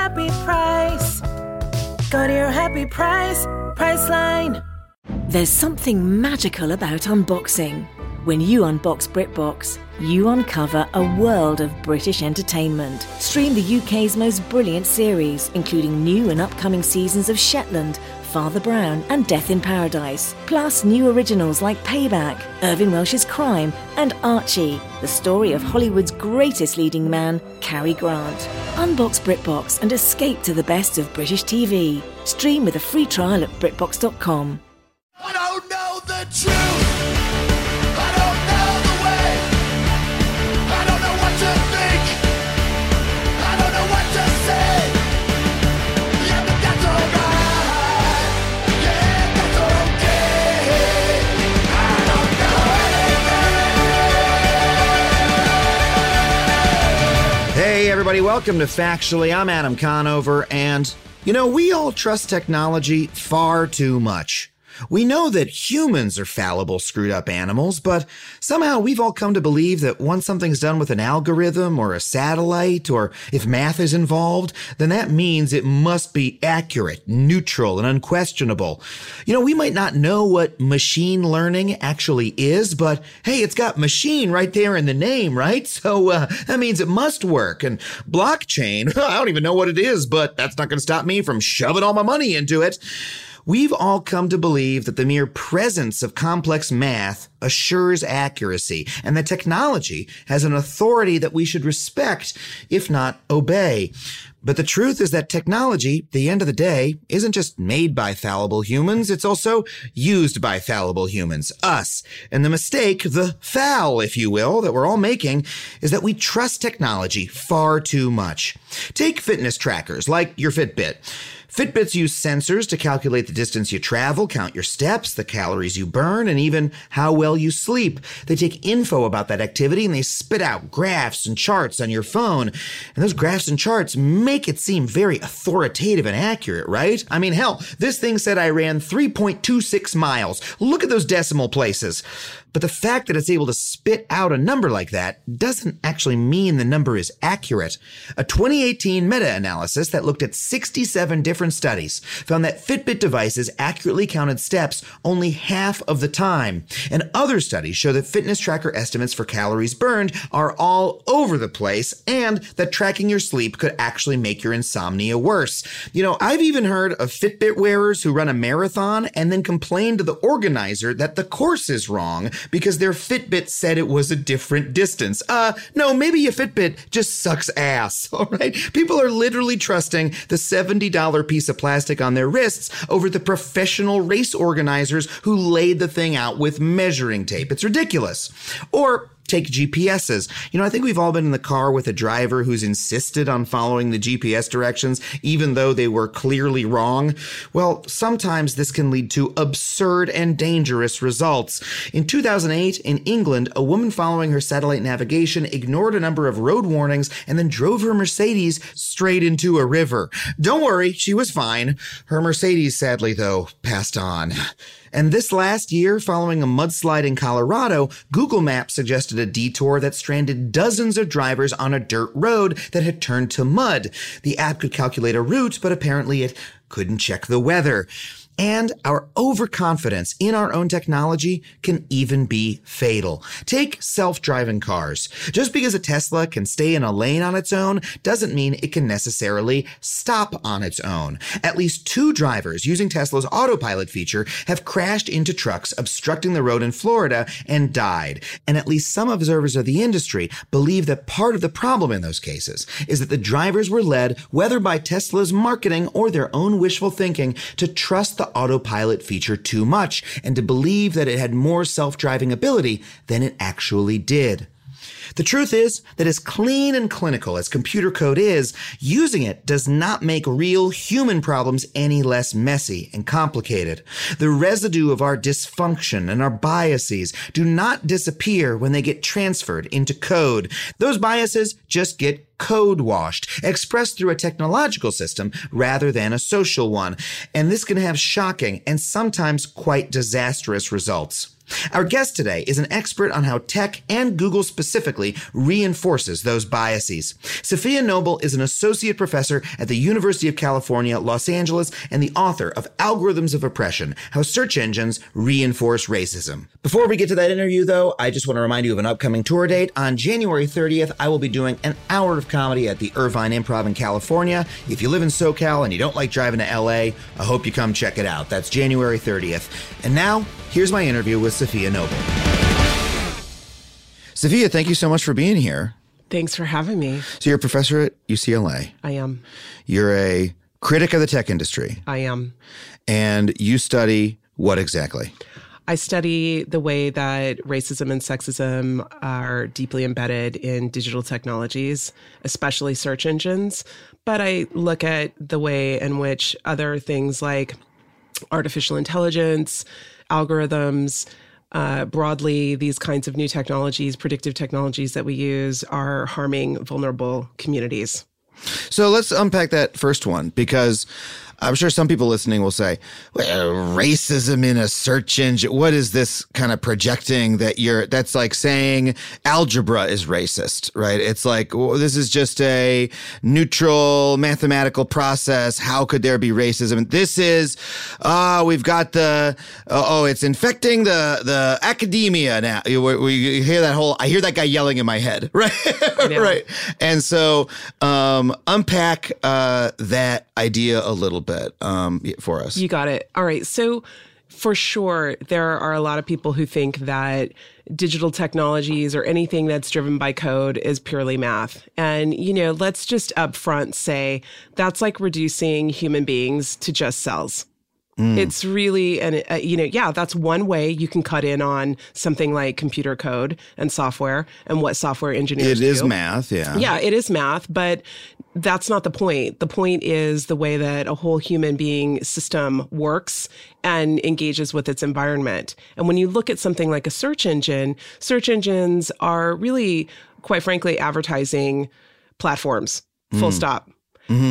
happy price. Go to your happy price, Priceline. There's something magical about unboxing. When you unbox BritBox, you uncover a world of British entertainment. Stream the UK's most brilliant series, including new and upcoming seasons of Shetland, Father Brown, and Death in Paradise. Plus, new originals like Payback, Irvine Welsh's Crime, and Archie, the story of Hollywood's greatest leading man, Cary Grant. Unbox BritBox and escape to the best of British TV. Stream with a free trial at BritBox.com. I don't know the truth. Everybody, welcome to Factually. I'm Adam Conover, and you know, we all trust technology far too much. We know that humans are fallible, screwed up animals, but somehow we've all come to believe that once something's done with an algorithm or a satellite, or if math is involved, then that means it must be accurate, neutral, and unquestionable. You know, we might not know what machine learning actually is, but hey, it's got machine right there in the name, right? So uh, that means it must work. And blockchain, I don't even know what it is, but that's not going to stop me from shoving all my money into it. We've all come to believe that the mere presence of complex math assures accuracy, and that technology has an authority that we should respect, if not obey. But the truth is that technology, the end of the day, isn't just made by fallible humans, it's also used by fallible humans, us. And the mistake, the foul, if you will, that we're all making is that we trust technology far too much. Take fitness trackers like your Fitbit. Fitbits use sensors to calculate the distance you travel, count your steps, the calories you burn, and even how well you sleep. They take info about that activity and they spit out graphs and charts on your phone. And those graphs and charts make it seem very authoritative and accurate, right? I mean, hell, this thing said I ran 3.26 miles. Look at those decimal places. But the fact that it's able to spit out a number like that doesn't actually mean the number is accurate. A 2018 meta analysis that looked at 67 different studies found that Fitbit devices accurately counted steps only half of the time. And other studies show that fitness tracker estimates for calories burned are all over the place and that tracking your sleep could actually make your insomnia worse. You know, I've even heard of Fitbit wearers who run a marathon and then complain to the organizer that the course is wrong because their Fitbit said it was a different distance. Uh, no, maybe your Fitbit just sucks ass, all right? People are literally trusting the $70 piece of plastic on their wrists over the professional race organizers who laid the thing out with measuring tape. It's ridiculous. Or take GPSs. You know, I think we've all been in the car with a driver who's insisted on following the GPS directions, even though they were clearly wrong. Well, sometimes this can lead to absurd and dangerous results. In 2008, in England, a woman following her satellite navigation ignored a number of road warnings and then drove her Mercedes straight into a river. Don't worry, she was fine. Her Mercedes, sadly, though, passed on. And this last year, following a mudslide in Colorado, Google Maps suggested a detour that stranded dozens of drivers on a dirt road that had turned to mud. The app could calculate a route, but apparently it couldn't check the weather. And our overconfidence in our own technology can even be fatal. Take self-driving cars. Just because a Tesla can stay in a lane on its own doesn't mean it can necessarily stop on its own. At least two drivers using Tesla's autopilot feature have crashed into trucks obstructing the road in Florida and died. And at least some observers of the industry believe that part of the problem in those cases is that the drivers were led, whether by Tesla's marketing or their own wishful thinking, to trust the autopilot feature too much and to believe that it had more self-driving ability than it actually did. The truth is that as clean and clinical as computer code is, using it does not make real human problems any less messy and complicated. The residue of our dysfunction and our biases do not disappear when they get transferred into code. Those biases just get code washed, expressed through a technological system rather than a social one. And this can have shocking and sometimes quite disastrous results. Our guest today is an expert on how tech and Google specifically reinforces those biases. Safiya Noble is an associate professor at the University of California, Los Angeles, and the author of Algorithms of Oppression How Search Engines Reinforce Racism. Before we get to that interview, though, I just want to remind you of an upcoming tour date. On January 30th, I will be doing an hour of comedy at the Irvine Improv in California. If you live in SoCal and you don't like driving to LA, I hope you come check it out. That's January 30th. And now, here's my interview with Safiya Noble. Safiya, thank you so much for being here. Thanks for having me. So, you're a professor at UCLA. I am. You're a critic of the tech industry, I am. and you study what exactly? I study the way that racism and sexism are deeply embedded in digital technologies, especially search engines. But I look at the way in which other things like artificial intelligence, algorithms, uh, broadly, these kinds of new technologies, predictive technologies that we use, are harming vulnerable communities. So let's unpack that first one because I'm sure some people listening will say, well, racism in a search engine. What is this kind of projecting that you're, that's like saying algebra is racist, right? It's like, well, this is just a neutral mathematical process. How could there be racism? This is, ah, we've got the, oh, it's infecting the, the academia now. You, we, you hear that whole, I hear that guy yelling in my head, right? Right. And so, um, unpack, uh, that idea a little bit, um, for us. You got it. All right. So, for sure, there are a lot of people who think that digital technologies or anything that's driven by code is purely math. And, you know, let's just upfront say that's like reducing human beings to just cells. It's really, and uh, you know, yeah, that's one way you can cut in on something like computer code and software and what software engineers It is do. math, yeah. Yeah, it is math, but that's not the point. The point is the way that a whole human being system works and engages with its environment. And when you look at something like a search engine, search engines are really, quite frankly, advertising platforms, full hmm. stop.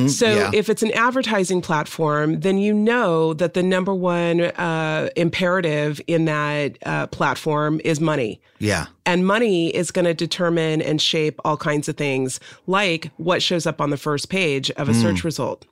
So yeah. if it's an advertising platform, then you know that the number one uh, imperative in that uh, platform is money. Yeah. And money is going to determine and shape all kinds of things, like what shows up on the first page of a search result.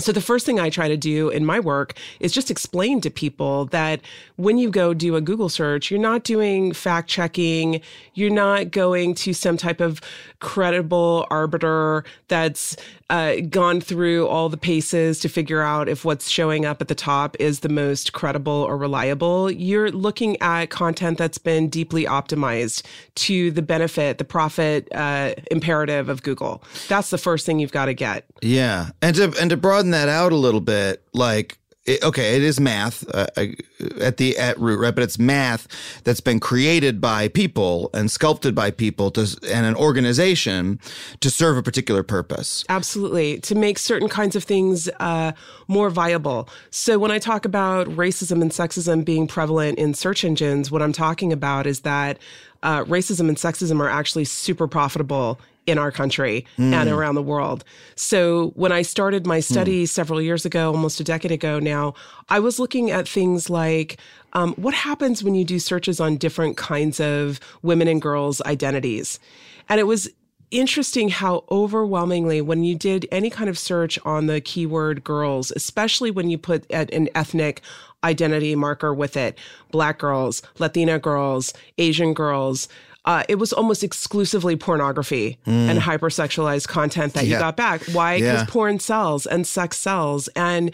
So, the first thing I try to do in my work is just explain to people that when you go do a Google search, you're not doing fact checking, you're not going to some type of credible arbiter that's uh, gone through all the paces to figure out if what's showing up at the top is the most credible or reliable. You're looking at content that's been deeply optimized to the benefit, the profit uh, imperative of Google. That's the first thing you've got to get. Yeah, and to and to broaden that out a little bit, like it, okay, it is math uh, uh, at the at root, right? But it's math that's been created by people and sculpted by people to and an organization to serve a particular purpose. Absolutely, to make certain kinds of things uh, more viable. So, when I talk about racism and sexism being prevalent in search engines, what I'm talking about is that uh, racism and sexism are actually super profitable in our country and around the world. So, when I started my study several years ago, almost a decade ago now, I was looking at things like um, what happens when you do searches on different kinds of women and girls' identities. And it was interesting how overwhelmingly when you did any kind of search on the keyword girls especially when you put an ethnic identity marker with it black girls latina girls asian girls uh, it was almost exclusively pornography and hypersexualized content that you Mm. Got back. Why? Because Yeah. porn sells and sex sells. And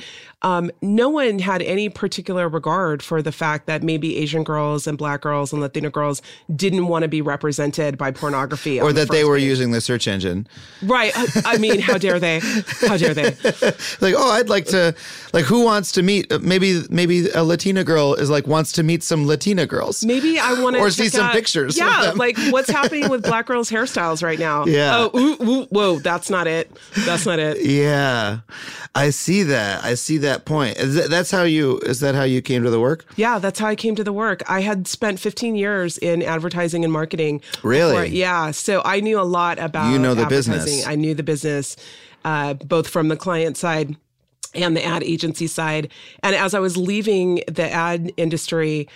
um, no one had any particular regard for the fact that maybe Asian girls and black girls and Latina girls didn't want to be represented by pornography. Or on the that they were page. using the search engine. Right. I, I mean, how dare they? How dare they? Like, oh, I'd like to, like, who wants to meet? uh, Maybe, maybe a Latina girl is like wants to meet some Latina girls. Maybe I want to Or see some pictures of Yeah, them. Like what's happening with black girls' hairstyles right now? Yeah. Oh, ooh, ooh, whoa, that's not it. That's not it. Yeah, I see that. I see that point. Is that, that's how you. Is that how you came to the work? Yeah, that's how I came to the work. I had spent 15 years in advertising and marketing. Really? before- yeah. So I knew a lot about You know the business. I knew the business, uh, both from the client side and the ad agency side. And as I was leaving the ad industry,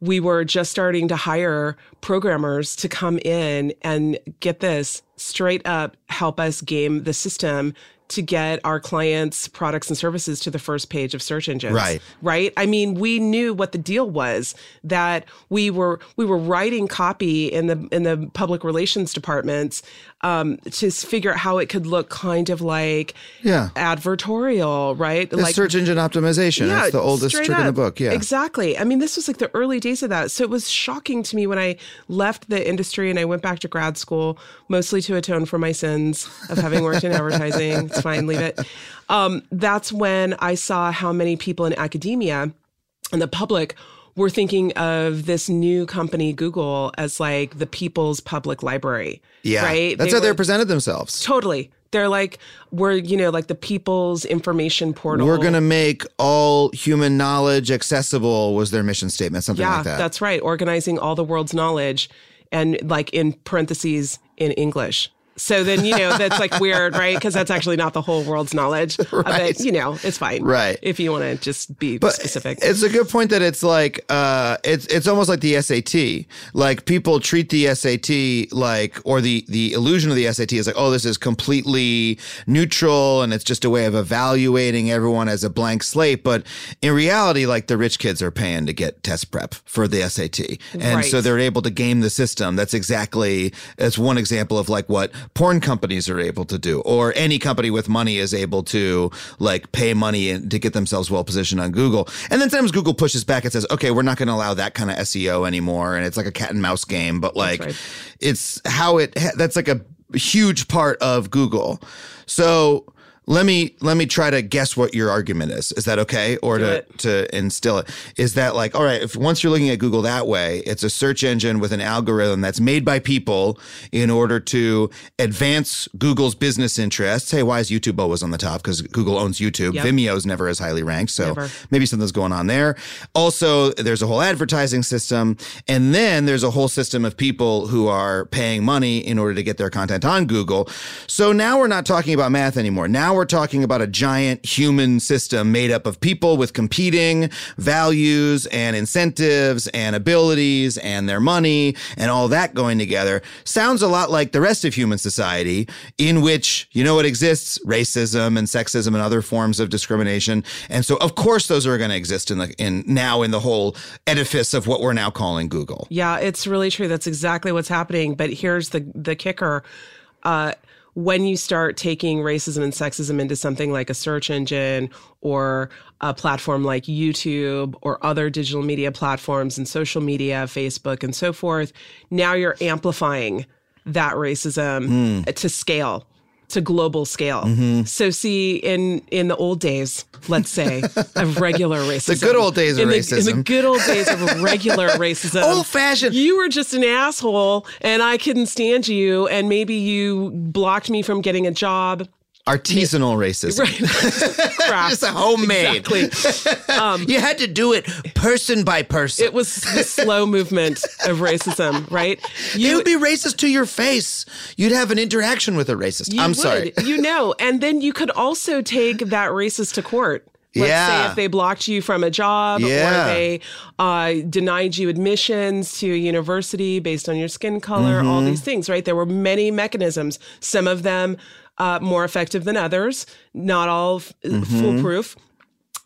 we were just starting to hire programmers to come in and get this straight up help us game the system to get our clients' products and services to the first page of search engines. Right. Right. I mean, we knew what the deal was that we were we were writing copy in the in the public relations departments um, to figure out how it could look kind of like Yeah. advertorial, right? It's like search engine optimization. it's the oldest trick in the book. Yeah. Exactly. I mean, this was like the early days of that. So it was shocking to me when I left the industry and I went back to grad school, mostly to atone for my sins of having worked in advertising. It's fine, leave it. Um, that's when I saw how many people in academia and the public were thinking of this new company, Google, as like the people's public library. Yeah. Right? That's They how they were- presented themselves. Totally. They're like, we're, you know, like the people's information portal. We're going to make all human knowledge accessible, was their mission statement, something yeah, like that. that's right. Organizing all the world's knowledge and like in parentheses in English. So then, you know, that's like weird, right? Because that's actually not the whole world's knowledge of it. You know, it's fine. Right. If you want to just be But specific. It's a good point that it's like uh, it's it's almost like the SAT. Like people treat the SAT like, or the the illusion of the SAT is like, oh, this is completely neutral and it's just a way of evaluating everyone as a blank slate. But in reality, like the rich kids are paying to get test prep for the SAT, and so they're able to game the system. That's exactly that's one example of like what porn companies are able to do, or any company with money is able to like pay money and to get themselves well positioned on Google. And then sometimes Google pushes back and says, okay, we're not going to allow that kind of SEO anymore, and it's like a cat and mouse game. But like, right. it's how it that's like a huge part of Google. So. Let me let me try to guess what your argument is. Is that okay? Or Do to it. to instill it is that like all right if once you're looking at google that way it's a search engine with an algorithm that's made by people in order to advance google's business interests hey why is youtube always on the top because google owns youtube Yep. vimeo's never as highly ranked so Never. maybe something's going on there also there's a whole advertising system and then there's a whole system of people who are paying money in order to get their content on google so now we're not talking about math anymore now we're talking about a giant human system made up of people with competing values and incentives and abilities and their money and all that going together sounds a lot like the rest of human society in which you know what exists racism and sexism and other forms of discrimination and so of course those are going to exist in the in now in the whole edifice of what we're now calling google Yeah, it's really true. That's exactly what's happening. But here's the the kicker. Uh, when you start taking racism and sexism into something like a search engine or a platform like YouTube or other digital media platforms and social media, Facebook and so forth, now you're amplifying that racism hmm. to scale to global scale. Mm-hmm. So see in in the old days, let's say, of regular racism. The good old days of in the, In racism. the good old days of regular racism. Old-fashioned. You were just an asshole and I couldn't stand you and maybe you blocked me from getting a job. Artisanal racism Crap. just a homemade Exactly. you had to do it person by person It was the slow movement of racism, right? would be racist to your face. You'd have an interaction with a racist. You I'm would, sorry. You know, and then you could also take that racist to court. Let's Yeah. say if they blocked you from a job Yeah. or they uh, denied you admissions to a university based on your skin color, all Mm-hmm. these things, right? There were many mechanisms, some of them uh, more effective than others, not all f- Mm-hmm. foolproof.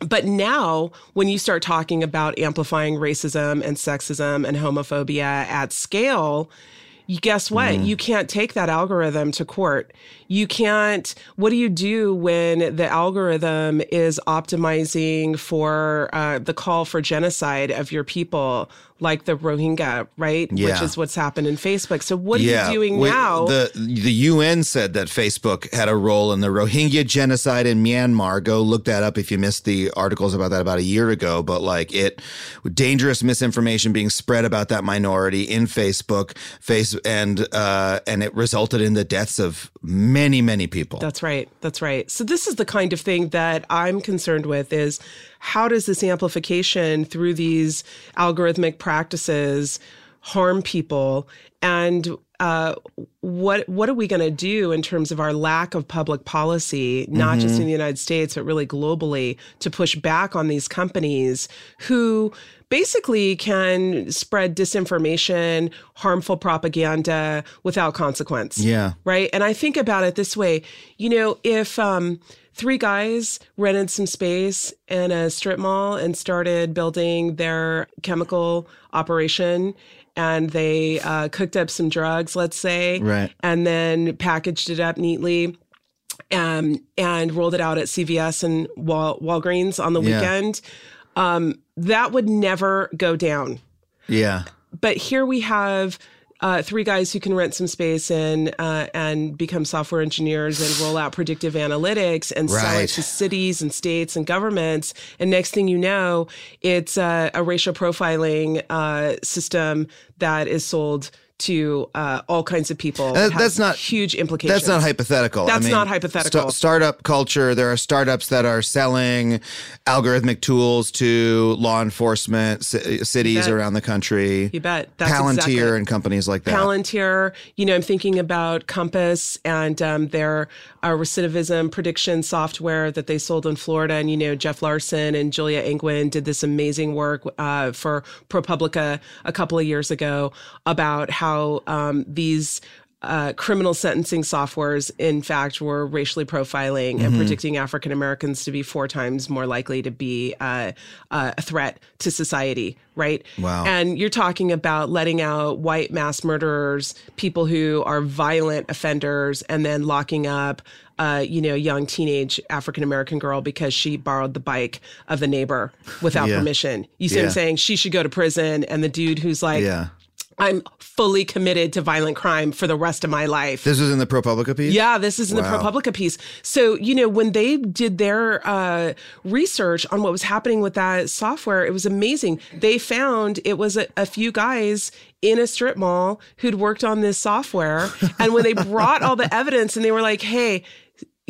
But now, when you start talking about amplifying racism and sexism and homophobia at scale, guess what? Mm. You can't take that algorithm to court. You can't. What do you do when the algorithm is optimizing for uh, the call for genocide of your people? like the Rohingya, right? Yeah. Which is what's happened in Facebook. So what are you doing we- now? The the UN said that Facebook had a role in the Rohingya genocide in Myanmar. Go look that up if you missed the articles about that about a year ago. But like it, dangerous misinformation being spread about that minority in Facebook, face and uh, and it resulted in the deaths of many many many people. That's right. That's right. So this is the kind of thing that I'm concerned with is how does this amplification through these algorithmic practices harm people and uh, what what are we going to do in terms of our lack of public policy, not just in the United States but really globally, to push back on these companies who basically can spread disinformation, harmful propaganda without consequence yeah. right? And I think about it this way you know, if um, three guys rented some space in a strip mall and started building their chemical operation, and they uh, cooked up some drugs, let's say, Right. and then packaged it up neatly. Um, and rolled it out at CVS and Wal- Walgreens on the Yeah. weekend. Um, that would never go down Yeah. but here we have uh, three guys who can rent some space and uh, and become software engineers and roll out predictive analytics and sell it to cities and states and governments. And next thing you know, it's uh, a racial profiling uh, system that is sold to uh, all kinds of people. Has that's not- huge implications. That's not hypothetical. That's not hypothetical. startup culture. There are startups that are selling algorithmic tools to law enforcement c- cities around the country. You bet. That's Palantir exactly and companies like that. Palantir, you know, I'm thinking about COMPAS and um, their uh, recidivism prediction software that they sold in Florida. And, you know, Jeff Larson and Julia Angwin did this amazing work uh, for ProPublica a couple of years ago about how um, these uh, criminal sentencing softwares, in fact, were racially profiling Mm-hmm. and predicting African Americans to be four times more likely to be uh, uh, a threat to society, right? Wow. And you're talking about letting out white mass murderers, people who are violent offenders, and then locking up, uh, you know, young teenage African American girl because she borrowed the bike of the neighbor without Yeah. permission. You see what I'm saying? She should go to prison, and the dude who's like, Yeah. I'm fully committed to violent crime for the rest of my life. This was in the ProPublica piece? Yeah, this is in the Wow. ProPublica piece. So, you know, when they did their uh, research on what was happening with that software, it was amazing. They found it was a, a few guys in a strip mall who'd worked on this software. and when they brought all the evidence and they were like, hey,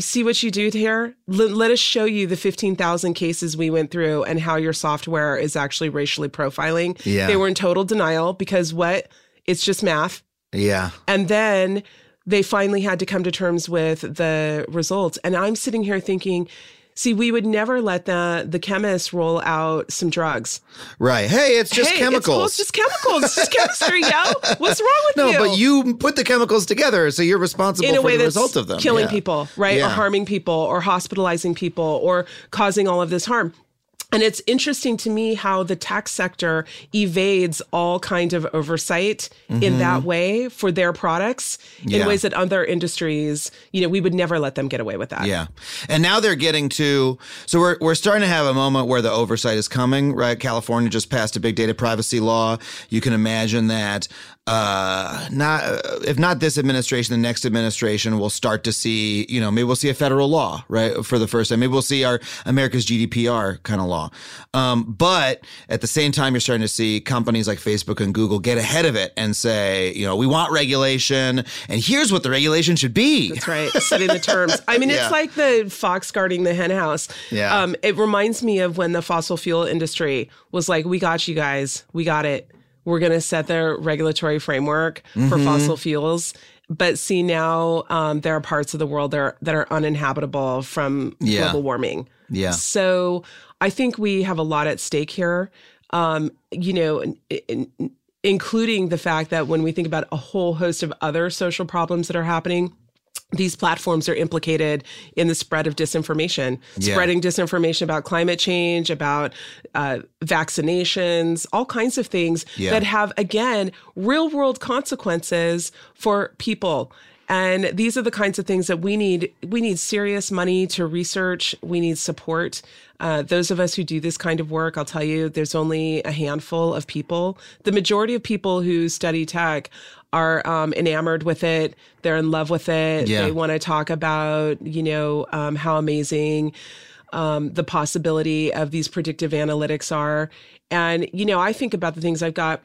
see what you do here? Let, let us show you the 15,000 cases we went through and how your software is actually racially profiling. Yeah. They were in total denial because what? It's just math. Yeah. And then they finally had to come to terms with the results. And I'm sitting here thinking, see, we would never let the the chemists roll out some drugs. Right. Hey, it's just hey, chemicals. It's, it's just chemicals. It's just chemistry, yo. What's wrong with no, you? No, but you put the chemicals together, so you're responsible in a for way the that's result of them. killing Yeah. people, right? Yeah. Or harming people, or hospitalizing people, or causing all of this harm. And it's interesting to me how the tech sector evades all kind of oversight in that way for their products Mm-hmm. Yeah. in ways that other industries, you know, we would never let them get away with that. Yeah. And now they're getting to so we're we're starting to have a moment where the oversight is coming, right? California just passed a big data privacy law. You can imagine that uh not uh, if not this administration, the next administration will start to see, you know, maybe we'll see a federal law, right? For the first time. Maybe we'll see our America's GDPR kind of law. Um but at the same time you're starting to see companies like Facebook and Google get ahead of it and say, you know, we want regulation and here's what the regulation should be. That's right. Setting the terms. I mean, Yeah. it's like the fox guarding the hen house. Yeah. Um, it reminds me of when the fossil fuel industry was like, we got you guys. We got it. We're going to set the regulatory framework for Mm-hmm. fossil fuels. But see, now um, there are parts of the world that are, that are uninhabitable from Yeah. global warming. Yeah. So I think we have a lot at stake here. Um, you know, in- in- including the fact that when we think about a whole host of other social problems that are happening, these platforms are implicated in the spread of disinformation, Yeah. spreading disinformation about climate change, about uh, vaccinations, all kinds of things Yeah. that have, again, real world consequences for people. And these are the kinds of things that we need. We need serious money to research. We need support. Uh, those of us who do this kind of work, I'll tell you, there's only a handful of people. The majority of people who study tech are um, enamored with it. They're in love with it. Yeah. They want to talk about, you know, um, how amazing um, the possibility of these predictive analytics are. And, you know, I think about the things I've got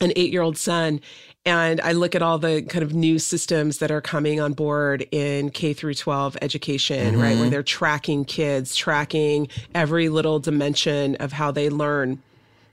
an eight year old son and I look at all the kind of new systems that are coming on board in K through 12 education, right? Where they're tracking kids, tracking every little dimension of how they learn.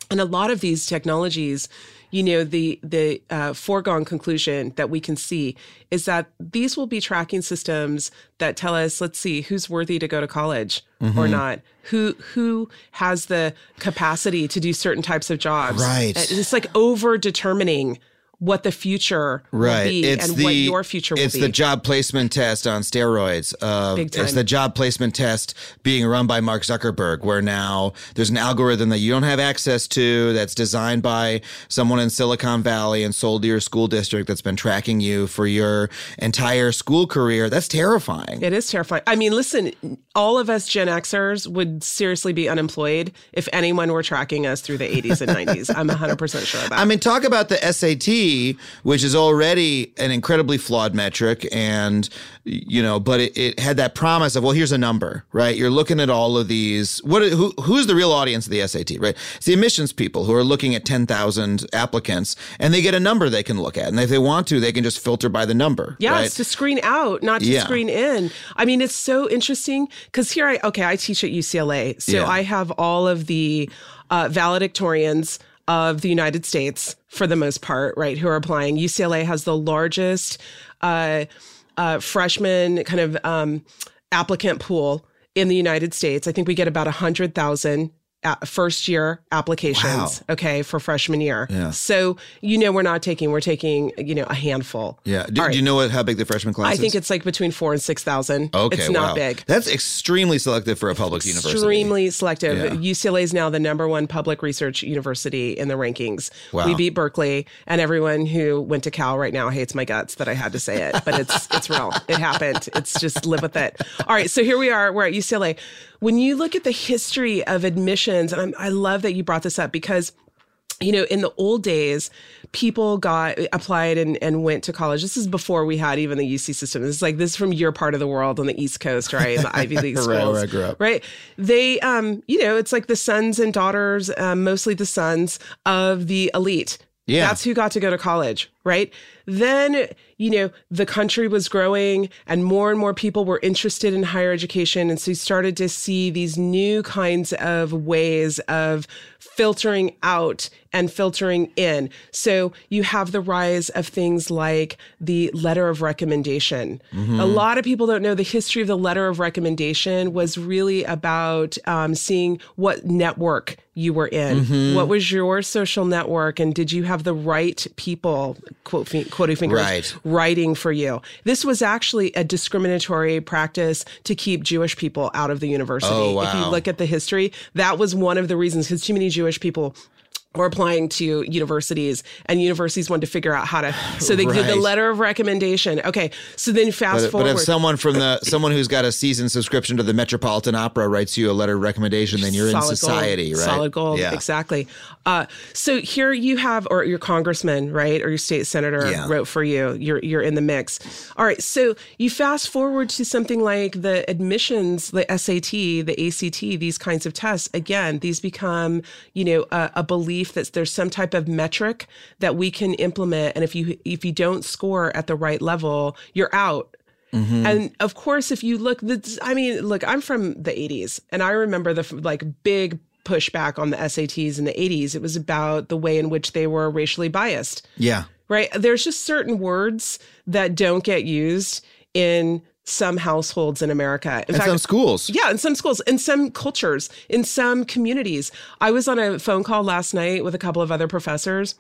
And a lot of these technologies, you know, the the uh, foregone conclusion that we can see is that these will be tracking systems that tell us, let's see, who's worthy to go to college or not, who who has the capacity to do certain types of jobs. Right. It's like over determining what the future will be It's and the what your future will it's be. It's the job placement test on steroids. Uh. It's the job placement test being run by Mark Zuckerberg, where now there's an algorithm that you don't have access to that's designed by someone in Silicon Valley and sold to your school district that's been tracking you for your entire school career. That's terrifying. It is terrifying. I mean, listen, all of us Gen Xers would seriously be unemployed if anyone were tracking us through the 80s and 90s. I'm 100% sure of that. I mean, talk about the SAT, which is already an incredibly flawed metric, and you know, but it, it had that promise of, well, here's a number, right? You're looking at all of these. What? Who? Who's the real audience of the SAT, right? It's the admissions people who are looking at ten thousand applicants, and they get a number they can look at, and if they want to, they can just filter by the number. Yeah, right? it's to screen out, not to Yeah. screen in. I mean, it's so interesting because here I okay, I teach at UCLA, so Yeah. I have all of the uh, valedictorians of the United States for the most part, right, who are applying. UCLA has the largest uh, uh, freshman kind of um, applicant pool in the United States. I think we get about a hundred thousand. First year applications, okay, for freshman year. Yeah. So you know we're not taking, we're taking, you know, a handful. yeah. Do, right. do you know what how big the freshman class I is? think it's like between four and six thousand. okay. it's not wow. big. That's extremely selective for a public university. Extremely selective. Yeah. UCLA is now the number one public research university in the rankings. Wow. We beat Berkeley, and everyone who went to Cal right now hates my guts that I had to say it, but it's it's real. It happened. It's just live with it. All right, so here we are. We're at UCLA. When you look at the history of admissions, and I'm, I love that you brought this up because you know, in the old days, people got applied and, and went to college. This is before we had even the UC system. This is like this is from your part of the world on the East Coast, right? In The Ivy League schools, Right, where I grew up. right? They, um, you know, it's like the sons and daughters, um, mostly the sons of the elite. Yeah. That's who got to go to college, right? Then, you know, the country was growing and more and more people were interested in higher education. And so you started to see these new kinds of ways of filtering out and filtering in. So you have the rise of things like the letter of recommendation. A lot of people don't know the history of the letter of recommendation was really about um, seeing what network you were in. What was your social network? And did you have the right people, quote, quoting fingers, Right. writing for you? This was actually a discriminatory practice to keep Jewish people out of the university. Oh, If you oh, look at the history, that was one of the reasons because too many Jewish people were applying to universities and universities wanted to figure out how to so they did the letter of recommendation okay so then fast But, but forward if someone from the someone who's got a season subscription to the Metropolitan Opera writes you a letter of recommendation, then you're in Solid society, gold, right? Solid gold, Yeah. exactly. Uh, so here you have, or your congressman, right, or your state senator Yeah. wrote for you. You're you're in the mix. All right. So you fast forward to something like the admissions, the SAT, the ACT, these kinds of tests. Again, these become, you know, a, a belief that there's some type of metric that we can implement, and if you if you don't score at the right level, you're out. Mm-hmm. And of course, if you look, the, I mean, look, I'm from the 80s, and I remember the like big pushback on the SATs in the 80s. It was about the way in which they were racially biased, Yeah. right? There's just certain words that don't get used in some households in America. In And some schools. yeah, in some schools, in some cultures, in some communities. I was on a phone call last night with a couple of other professors.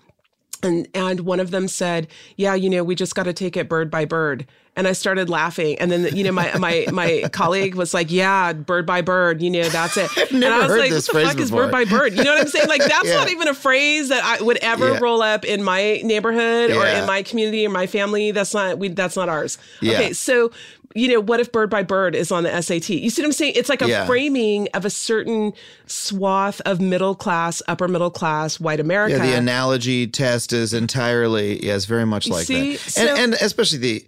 and and one of them said, "Yeah, you know, we just got to take it bird by bird." And I started laughing, and then you know my my my colleague was like, "Yeah, bird by bird, you know, that's it." And I was like, "What the fuck is bird by bird?" You know what I'm saying? Like that's Yeah. not even a phrase that I would ever Yeah. roll up in my neighborhood or in my community or my family. That's not we. That's not ours. Yeah. Okay, so you know, what if bird by bird is on the SAT? You see what I'm saying? It's like a Yeah. framing of a certain swath of middle class, upper middle class, white America. Yeah, the analogy test is entirely yes, very much like see? that, So- and and especially the,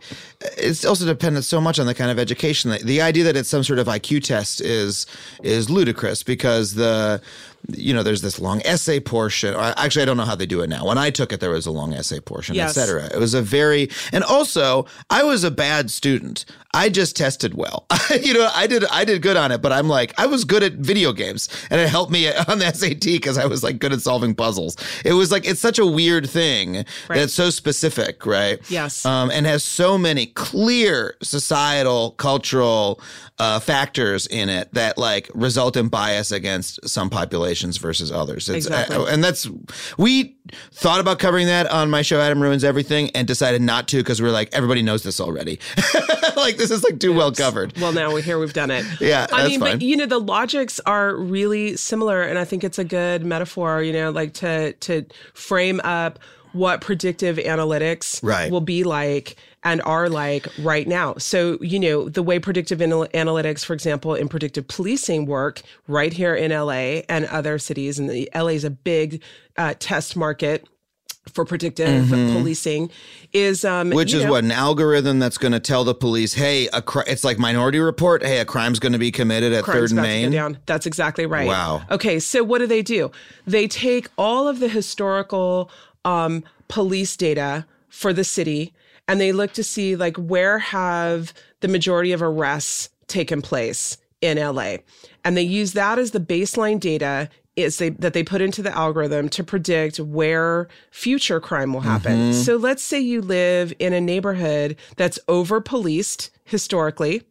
it's also dependent so much on the kind of education. that The idea that it's some sort of IQ test is is ludicrous because the, you know, there's this long essay portion. Actually, I don't know how they do it now. When I took it, there was a long essay portion, Yes. et cetera. It was a very, and also I was a bad student. I just tested well. you know, I did I did good on it, but I'm like I was good at video games, and it helped me on the SAT because I was like good at solving puzzles. It was like it's such a weird thing that's so specific, right? Yes. um, and has so many clear societal, cultural uh, factors in it that like result in bias against some populations versus others. It's, Exactly. uh, and that's we thought about covering that on my show Adam ruins everything and decided not to because we are like everybody knows this already. like this is like too well covered. Well, now we're here. We've done it. Yeah, I mean, fine. but you know, the logics are really similar, and I think it's a good metaphor. You know, like to to frame up what predictive analytics Right. will be like and are like right now. So, you know, the way predictive anal- analytics, for example, in predictive policing work right here in LA and other cities, and the LA is a big uh, test market for predictive policing, is um, Mm-hmm. Which is know- what an algorithm that's going to tell the police, "Hey, a cri- it's like Minority Report. Hey, a crime's going to be committed at Third and Main." down. That's exactly right. Wow. Okay, so what do they do? They take all of the historical um, police data for the city and they look to see like where have the majority of arrests taken place in LA. And they use that as the baseline data is they that they put into the algorithm to predict where future crime will happen. Mm-hmm. So let's say you live in a neighborhood that's over policed historically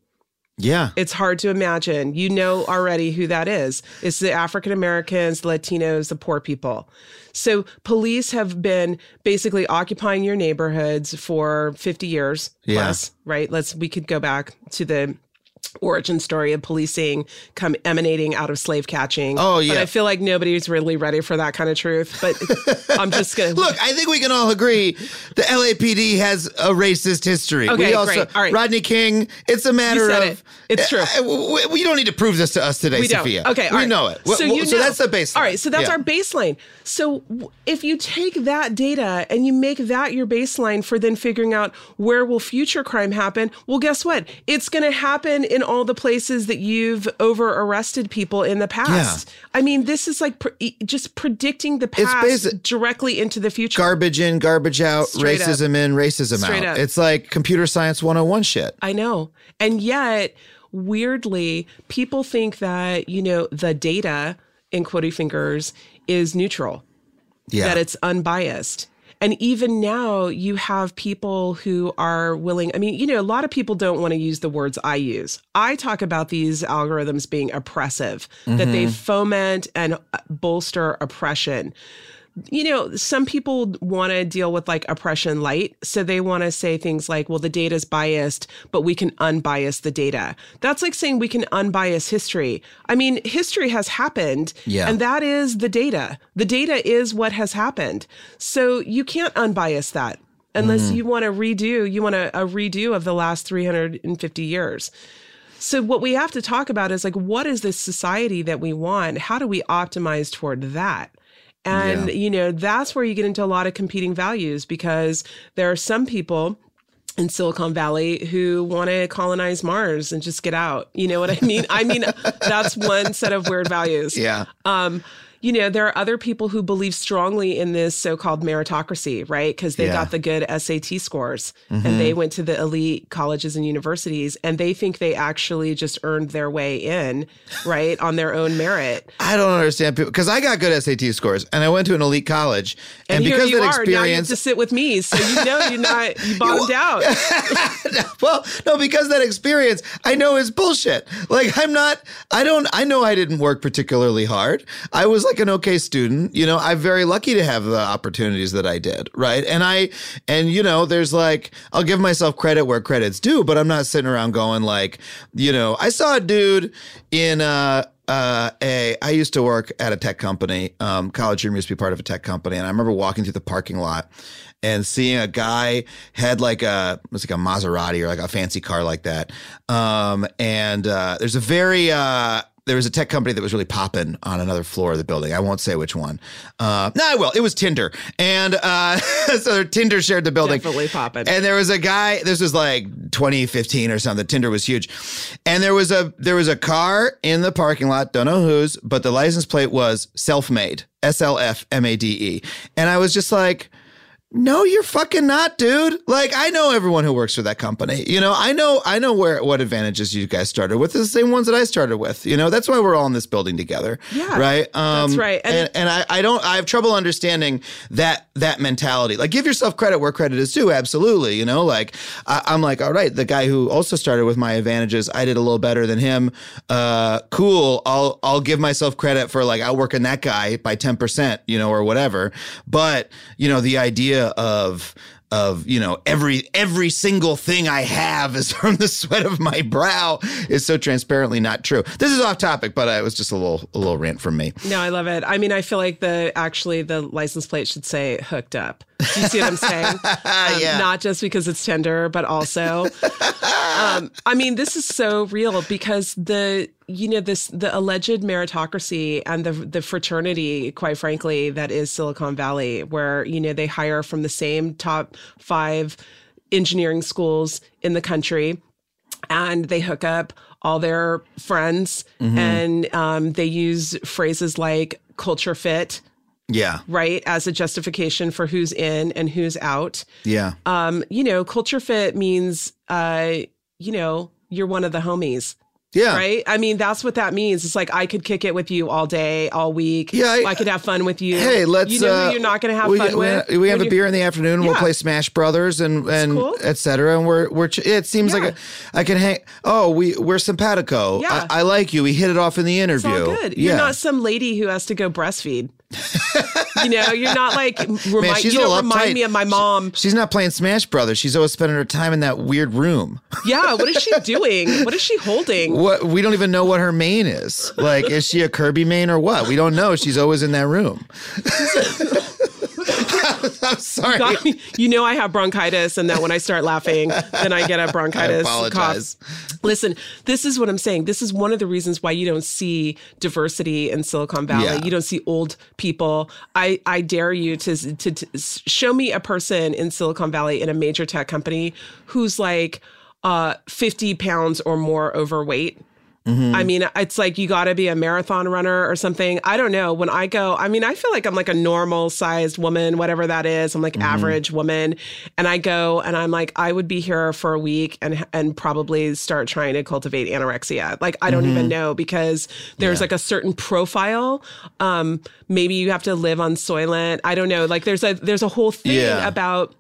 Yeah. it's hard to imagine. You know already who that is. It's the African Americans, the Latinos, the poor people. So police have been basically occupying your neighborhoods for 50 years Yeah. plus, right? Let's we could go back to the origin story of policing come emanating out of slave catching. Oh, But yeah. I feel like nobody's really ready for that kind of truth. But I'm just gonna Look, I think we can all agree the LAPD has a racist history. Okay, we also, great. All right. Rodney King. It's a matter of it. It's true. Eh, eh, we, we don't need to prove this to us today, we don't. Safiya. Okay, we right. know it. So you so that's the baseline. All right, so that's Yeah. our baseline. So if you take that data and you make that your baseline for then figuring out where will future crime happen, well, guess what? It's going to happen in all the places that you've over arrested people in the past. I mean, this is like pre- just predicting the past directly into the future. garbage in, garbage out, Straight up. racism in, racism Straight out. up. It's like computer science 101 shit. I know. And yet, weirdly, people think that, you know, the data, in quotey fingers, is neutral. Yeah. that it's unbiased. And even now, you have people who are willing. I mean, you know, a lot of people don't want to use the words I use. I talk about these algorithms being oppressive, that they mm-hmm. foment and uh, bolster oppression. You know, some people want to deal with like oppression light. So they want to say things like, well, the data's biased, but we can unbias the data. That's like saying we can unbias history. I mean, history has happened. Yeah. And that is the data. The data is what has happened. So you can't unbias that unless mm-hmm. you want to redo, you want a, a redo of the last 350 years. So what we have to talk about is like, what is this society that we want? How do we optimize toward that? And, you know, that's where you get into a lot of competing values because there are some people in Silicon Valley who want to colonize Mars and just get out. You know what I mean? I mean, that's one set of weird values. Yeah. Um, you know, there are other people who believe strongly in this so-called meritocracy, right? Because they Yeah. got the good SAT scores and they mm-hmm. went to the elite colleges and universities, and they think they actually just earned their way in, right, on their own merit. I don't understand people because I got good SAT scores and I went to an elite college and, And, because you that are. Now you have experience to sit with me, so you know you're not you bottomed out. well, no, because that experience I know is bullshit. Like I'm not I don't I know I didn't work particularly hard. I was like like an okay student. You know, I'm very lucky to have the opportunities that I did, right? And I, and you know, there's like, I'll give myself credit where credit's due, but I'm not sitting around going like, you know, I saw a dude in, uh, uh, a I used to work at a tech company. Um, college dream used to be part of a tech company, and I remember walking through the parking lot and seeing a guy had like a it was like a Maserati or like a fancy car like that. Um, and uh, there's a very uh, there was a tech company that was really popping on another floor of the building. I won't say which one. Uh, no, I will. It was Tinder, and uh, so Tinder shared the building. Definitely popping. And there was a guy. This was like 2015 or something. Tinder was huge, and there was a there was a car in the parking lot. Don't know whose, but the license plate was self-made. S L F M A D E. And I was just like. No, you're fucking not, dude. Like I know everyone who works for that company. You know, I know I know where what advantages you guys started with. It's the same ones that I started with. You know, that's why we're all in this building together. Yeah, Right? Um that's right. And, And- and, I, I don't I have trouble understanding that that mentality. Like give yourself credit where credit is due, absolutely. You know, like I, I'm like, all right, the guy who also started with my advantages, I did a little better than him. Uh cool. I'll I'll give myself credit for like outworking that guy by 10%, you know, or whatever. But, you know, the idea of of you know every every single thing I have is from the sweat of my brow is so transparently not true. This is off topic, but uh, it was just a little a little rant from me. No, I love it. I mean, I feel like the actually the license plate should say hooked up. Do you see what I'm saying? Um, Yeah. Not just because it's tender, but also, um, I mean, this is so real because the you know this the alleged meritocracy and the the fraternity, quite frankly, that is Silicon Valley, where you know they hire from the same top five engineering schools in the country and they hook up all their friends and um, they use phrases like culture fit Yeah, right as a justification for who's in and who's out. Yeah, um, you know culture fit means uh, you know you're one of the homies yeah. right i mean that's what that means it's like i could kick it with you all day all week Yeah, I- I, could have fun with you Hey, let's. you know uh, who you're not going to have we, fun we, with We have a beer in the afternoon. We'll play Smash Brothers and and cool. et cetera. And we're we're. ch- It seems like Yeah. a, I can hang. Oh, we we're simpatico. Yeah. I, I like you. We hit it off in the interview. good. Yeah. You're not some lady who has to go breastfeed. You know, you're not like remind, she's you don't remind uptight. me of my mom. She's not playing Smash Brothers. She's always spending her time in that weird room. Yeah, what is she doing? What is she holding? What we don't even know what her main is. Like, is she a Kirby main or what? We don't know. She's always in that room. I'm sorry. You know I have bronchitis, and that when I start laughing, then I get a bronchitis apologize. cough. Listen, this is what I'm saying. This is one of the reasons why you don't see diversity in Silicon Valley. Yeah. You don't see old people. I I dare you to, to to show me a person in Silicon Valley in a major tech company who's like uh 50 pounds or more overweight. Mm-hmm. I mean, it's like you got to be a marathon runner or something. I don't know. When I go, I mean, I feel like I'm like a normal sized woman, whatever that is. I'm like Mm-hmm. average woman, and I go and I'm like, I would be here for a week and and probably start trying to cultivate anorexia. Like I don't Mm-hmm. even know because there's like a certain profile. Um, maybe you have to live on Soylent. I don't know. Like there's a there's a whole thing Yeah. about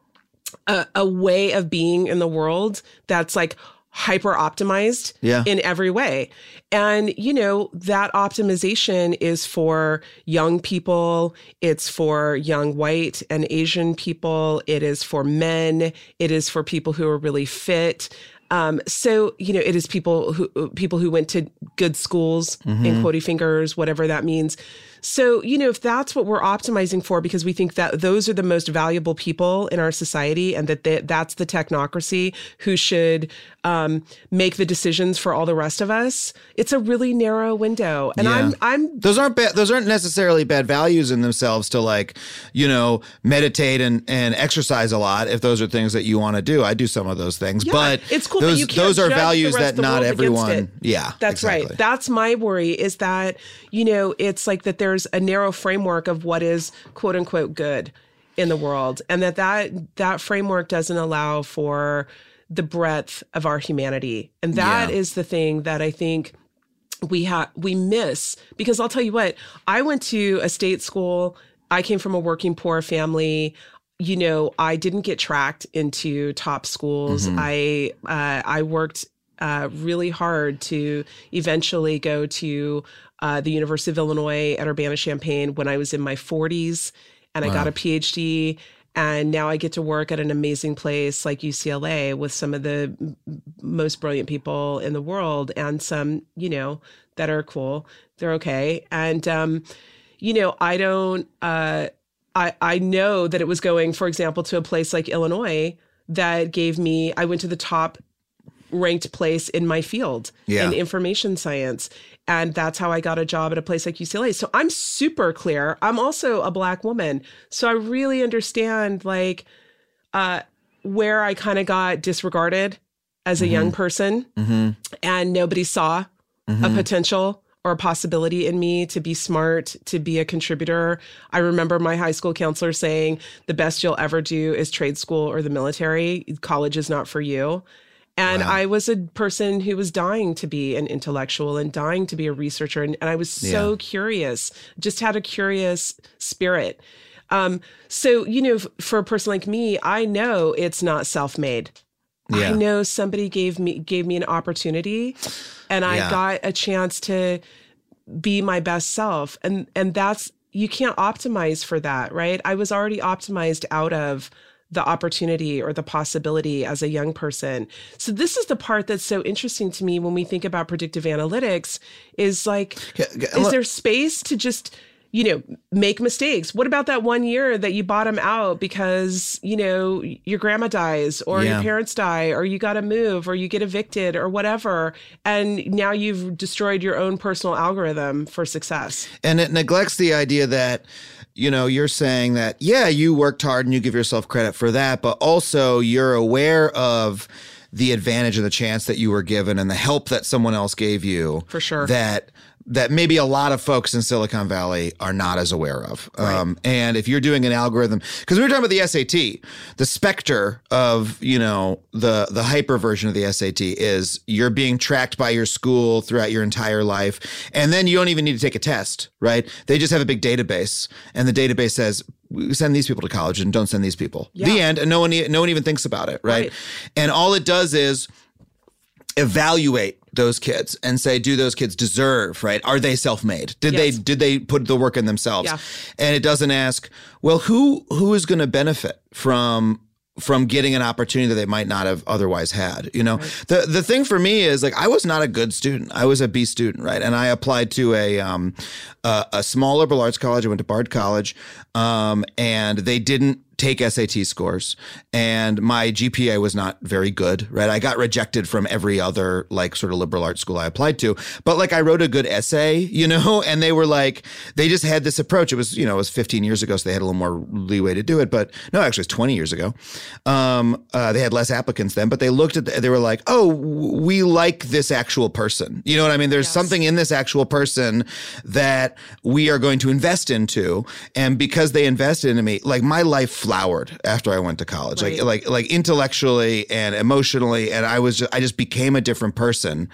a, a way of being in the world that's like hyper optimized Yeah. in every way. And, you know, that optimization is for young people, it's for young white and Asian people, it is for men, it is for people who are really fit. Um, so you know, it is people who people who went to good schools in quotey fingers, whatever that means. So you know, if that's what we're optimizing for, because we think that those are the most valuable people in our society, and that they, that's the technocracy who should um, make the decisions for all the rest of us, it's a really narrow window. And Yeah. I'm I'm those aren't bad those aren't necessarily bad values in themselves to like you know meditate and and exercise a lot if those are things that you want to do i do some of those things Yeah, but it's cool, but those you can't those are values that not everyone yeah That's exactly. right. That's my worry is that, you know, it's like that there's a narrow framework of what is quote unquote good in the world and that that that framework doesn't allow for the breadth of our humanity. And that is Yeah. the thing that I think we have we miss because I'll tell you what, I went to a state school. I came from a working poor family. You know, I didn't get tracked into top schools. I uh, I worked uh, really hard to eventually go to uh, the University of Illinois at Urbana Champaign when I was in my 40s, and I got a PhD. And now I get to work at an amazing place like UCLA with some of the most brilliant people in the world, and some, you know, that are cool. They're okay, and um, you know, I don't. Uh, I I know that it was going, for example, to a place like Illinois that gave me. I went to the top ranked place in my field Yeah. in information science. And that's how I got a job at a place like UCLA. So I'm super clear. I'm also a black woman. So I really understand like uh where I kind of got disregarded as a young mm-hmm. person mm-hmm. and nobody saw a mm-hmm. potential or a possibility in me to be smart, to be a contributor. I remember my high school counselor saying, the best you'll ever do is trade school or the military. College is not for you. And I was a person who was dying to be an intellectual and dying to be a researcher. And, and I was so Yeah. curious, just had a curious spirit. Um, so, you know, f- for a person like me, I know it's not self made. Yeah. I know somebody gave me gave me an opportunity and I Yeah. got a chance to be my best self. And and that's you can't optimize for that, right? I was already optimized out of the opportunity or the possibility as a young person. So this is the part that's so interesting to me when we think about predictive analytics is like Yeah, is there space to just you know make mistakes what about that one year that you bottom out because you know your grandma dies or Yeah. your parents die or you got to move or you get evicted or whatever and now you've destroyed your own personal algorithm for success And it neglects the idea that, you know, you're saying that, yeah, you worked hard and you give yourself credit for that, but also you're aware of the advantage and the chance that you were given and the help that someone else gave you. For sure. That that maybe a lot of folks in Silicon Valley are not as aware of. Um, and if you're doing an algorithm, because we were talking about the SAT, the specter of you know the the hyper version of the SAT is you're being tracked by your school throughout your entire life, and then you don't even need to take a test, right? They just have a big database, and the database says send these people to college and don't send these people. The end, and no one no one even thinks about it, right? Right. And all it does is evaluate those kids and say do those kids deserve right? Are they self-made? Did Yes. they did they put the work in themselves? Yeah. and it doesn't ask well who who is going to benefit from from getting an opportunity that they might not have otherwise had you know? The the thing for me is like i was not a good student. I was a b student right? And i applied to a um a, a small liberal arts college. I went to bard college um and they didn't take SAT scores and my GPA was not very good, right? I got rejected from every other like sort of liberal arts school I applied to, but like I wrote a good essay, you know, and they were like, they just had this approach. It was, you know, it was 15 years ago, so they had a little more leeway to do it, but no, actually it's 20 years ago. Um, uh, they had less applicants then, but they looked at, the, they were like, oh, we like this actual person. You know what I mean? There's something in this actual person that we are going to invest into. And because they invested into me, like my life flowered after I went to college, Right. like, like, like intellectually and emotionally. And I was, just, I just became a different person.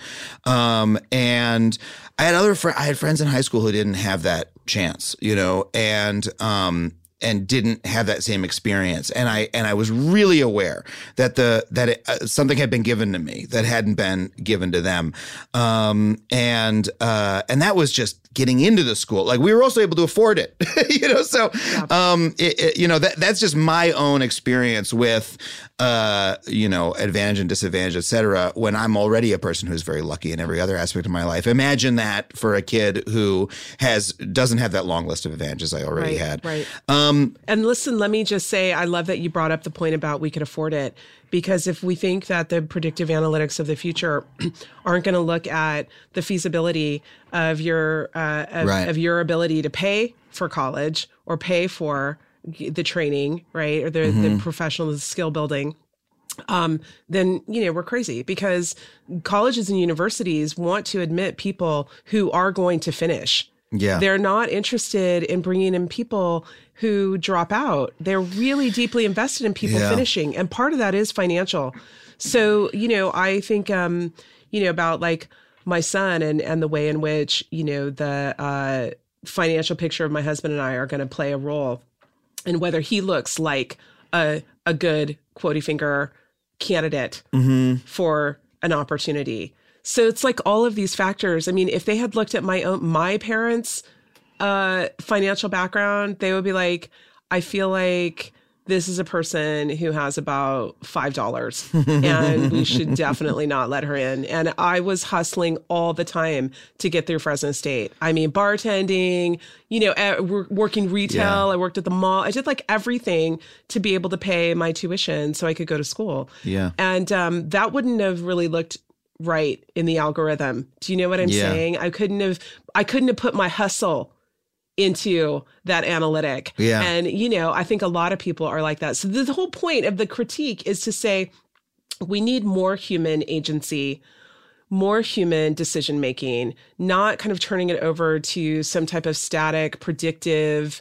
Um, and I had other, fr- I had friends in high school who didn't have that chance, you know, and, um, and didn't have that same experience and i and i was really aware that the that it, uh, something had been given to me that hadn't been given to them um and uh and that was just getting into the school like we were also able to afford it you know so um it, it- you know that that's just my own experience with uh you know advantage and disadvantage et cetera when i'm already a person who's very lucky in every other aspect of my life imagine that for a kid who has doesn't have that long list of advantages i already Right, had right. um And listen, let me just say, I love that you brought up the point about we could afford it. Because if we think that the predictive analytics of the future aren't going to look at the feasibility of your uh, of, Right. of your ability to pay for college or pay for the training, right, or the, the professional skill building, um, then you know we're crazy because colleges and universities want to admit people who are going to finish. Yeah. They're not interested in bringing in people who drop out. They're really deeply invested in people Yeah. finishing. And part of that is financial. So, you know, I think, um, you know, about like my son and, and the way in which, you know, the uh, financial picture of my husband and I are going to play a role and whether he looks like a, a good quotey finger candidate for an opportunity. So it's like all of these factors. I mean, if they had looked at my own my parents' uh, financial background, they would be like, I feel like this is a person who has about five dollars and we should definitely not let her in. And i was hustling all the time to get through fresno state. I mean bartending you know at, working retail. Yeah. i worked at the mall. I did like everything to be able to pay my tuition so i could go to school. Yeah. and um, that wouldn't have really looked right in the algorithm. Do you know what i'm Yeah. saying? I couldn't have i couldn't have put my hustle into that analytic. Yeah. And, you know, I think a lot of people are like that. So the whole point of the critique is to say we need more human agency, more human decision making, not kind of turning it over to some type of static, predictive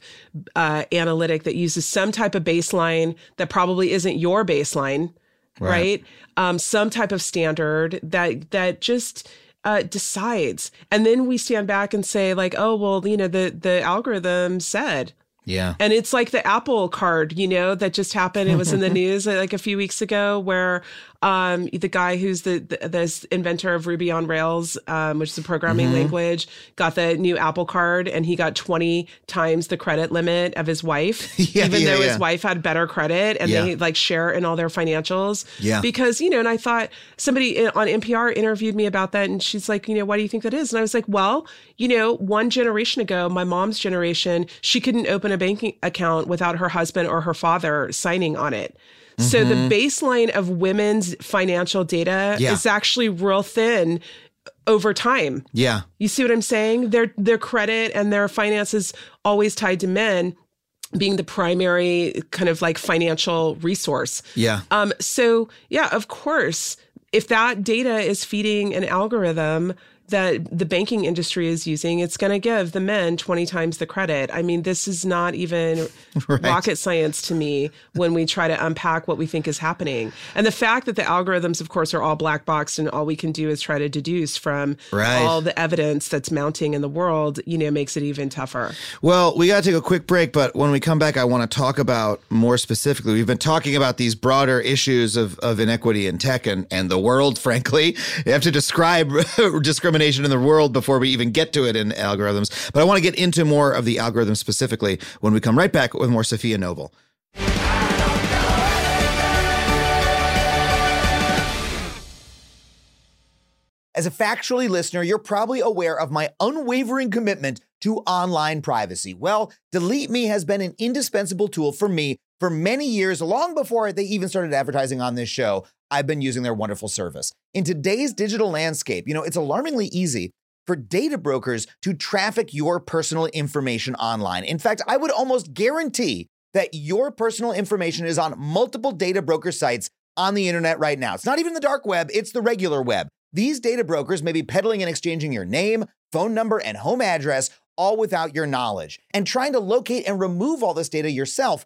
uh, analytic that uses some type of baseline that probably isn't your baseline, right? Um, some type of standard that that just uh, decides, and then we stand back and say like, oh well, you know, the the algorithm said. Yeah. And it's like the Apple card, you know, that just happened. It was in the news uh, like a few weeks ago where um, the guy who's the, the this inventor of Ruby on Rails, um, which is a programming language, got the new Apple card and he got 20 times the credit limit of his wife, Yeah, even yeah, though yeah. his wife had better credit and they like share in all their financials. Yeah. Because, you know, and I thought somebody on NPR interviewed me about that and she's like, you know, why do you think that is? And I was like, well, you know, one generation ago, my mom's generation, she couldn't open a banking account without her husband or her father signing on it. So the baseline of women's financial data Mm-hmm. Yeah. is actually real thin over time. Yeah. You see what I'm saying? Their their credit and their finances always tied to men being the primary kind of like financial resource. Yeah. Um, so yeah, of course, if that data is feeding an algorithm that the banking industry is using, it's going to give the men 20 times the credit. I mean, this is not even rocket science to me when we try to unpack what we think is happening. And the fact that the algorithms, of course, are all black boxed and all we can do is try to deduce from Right. all the evidence that's mounting in the world, you know, makes it even tougher. Well, we got to take a quick break, but when we come back, I want to talk about more specifically. We've been talking about these broader issues of, of inequity in tech and, and the world, frankly. You have to describe discrimination in the world before we even get to it in algorithms. But I want to get into more of the algorithms specifically when we come right back with more Safiya Noble. As a factually listener, you're probably aware of my unwavering commitment to online privacy. Well, Delete Me has been an indispensable tool for me for many years, long before they even started advertising on this show. I've been using their wonderful service. In today's digital landscape, you know, it's alarmingly easy for data brokers to traffic your personal information online. In fact, I would almost guarantee that your personal information is on multiple data broker sites on the internet right now. It's not even the dark web, it's the regular web. These data brokers may be peddling and exchanging your name, phone number, and home address, all without your knowledge. And trying to locate and remove all this data yourself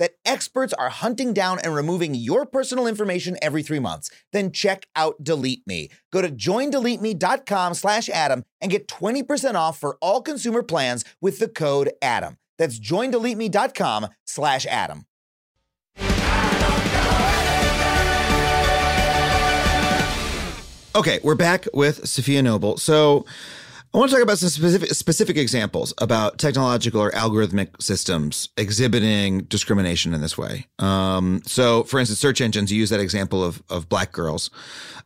that experts are hunting down and removing your personal information every three months, then check out Delete Me. Go to joindeleteme.com slash Adam and get 20% off for all consumer plans with the code ADAM. That's joindeleteme.com slash Adam. Okay, we're back with Safiya Noble. So I want to talk about some specific specific examples about technological or algorithmic systems exhibiting discrimination in this way. Um, so, for instance, search engines. You use that example of of black girls.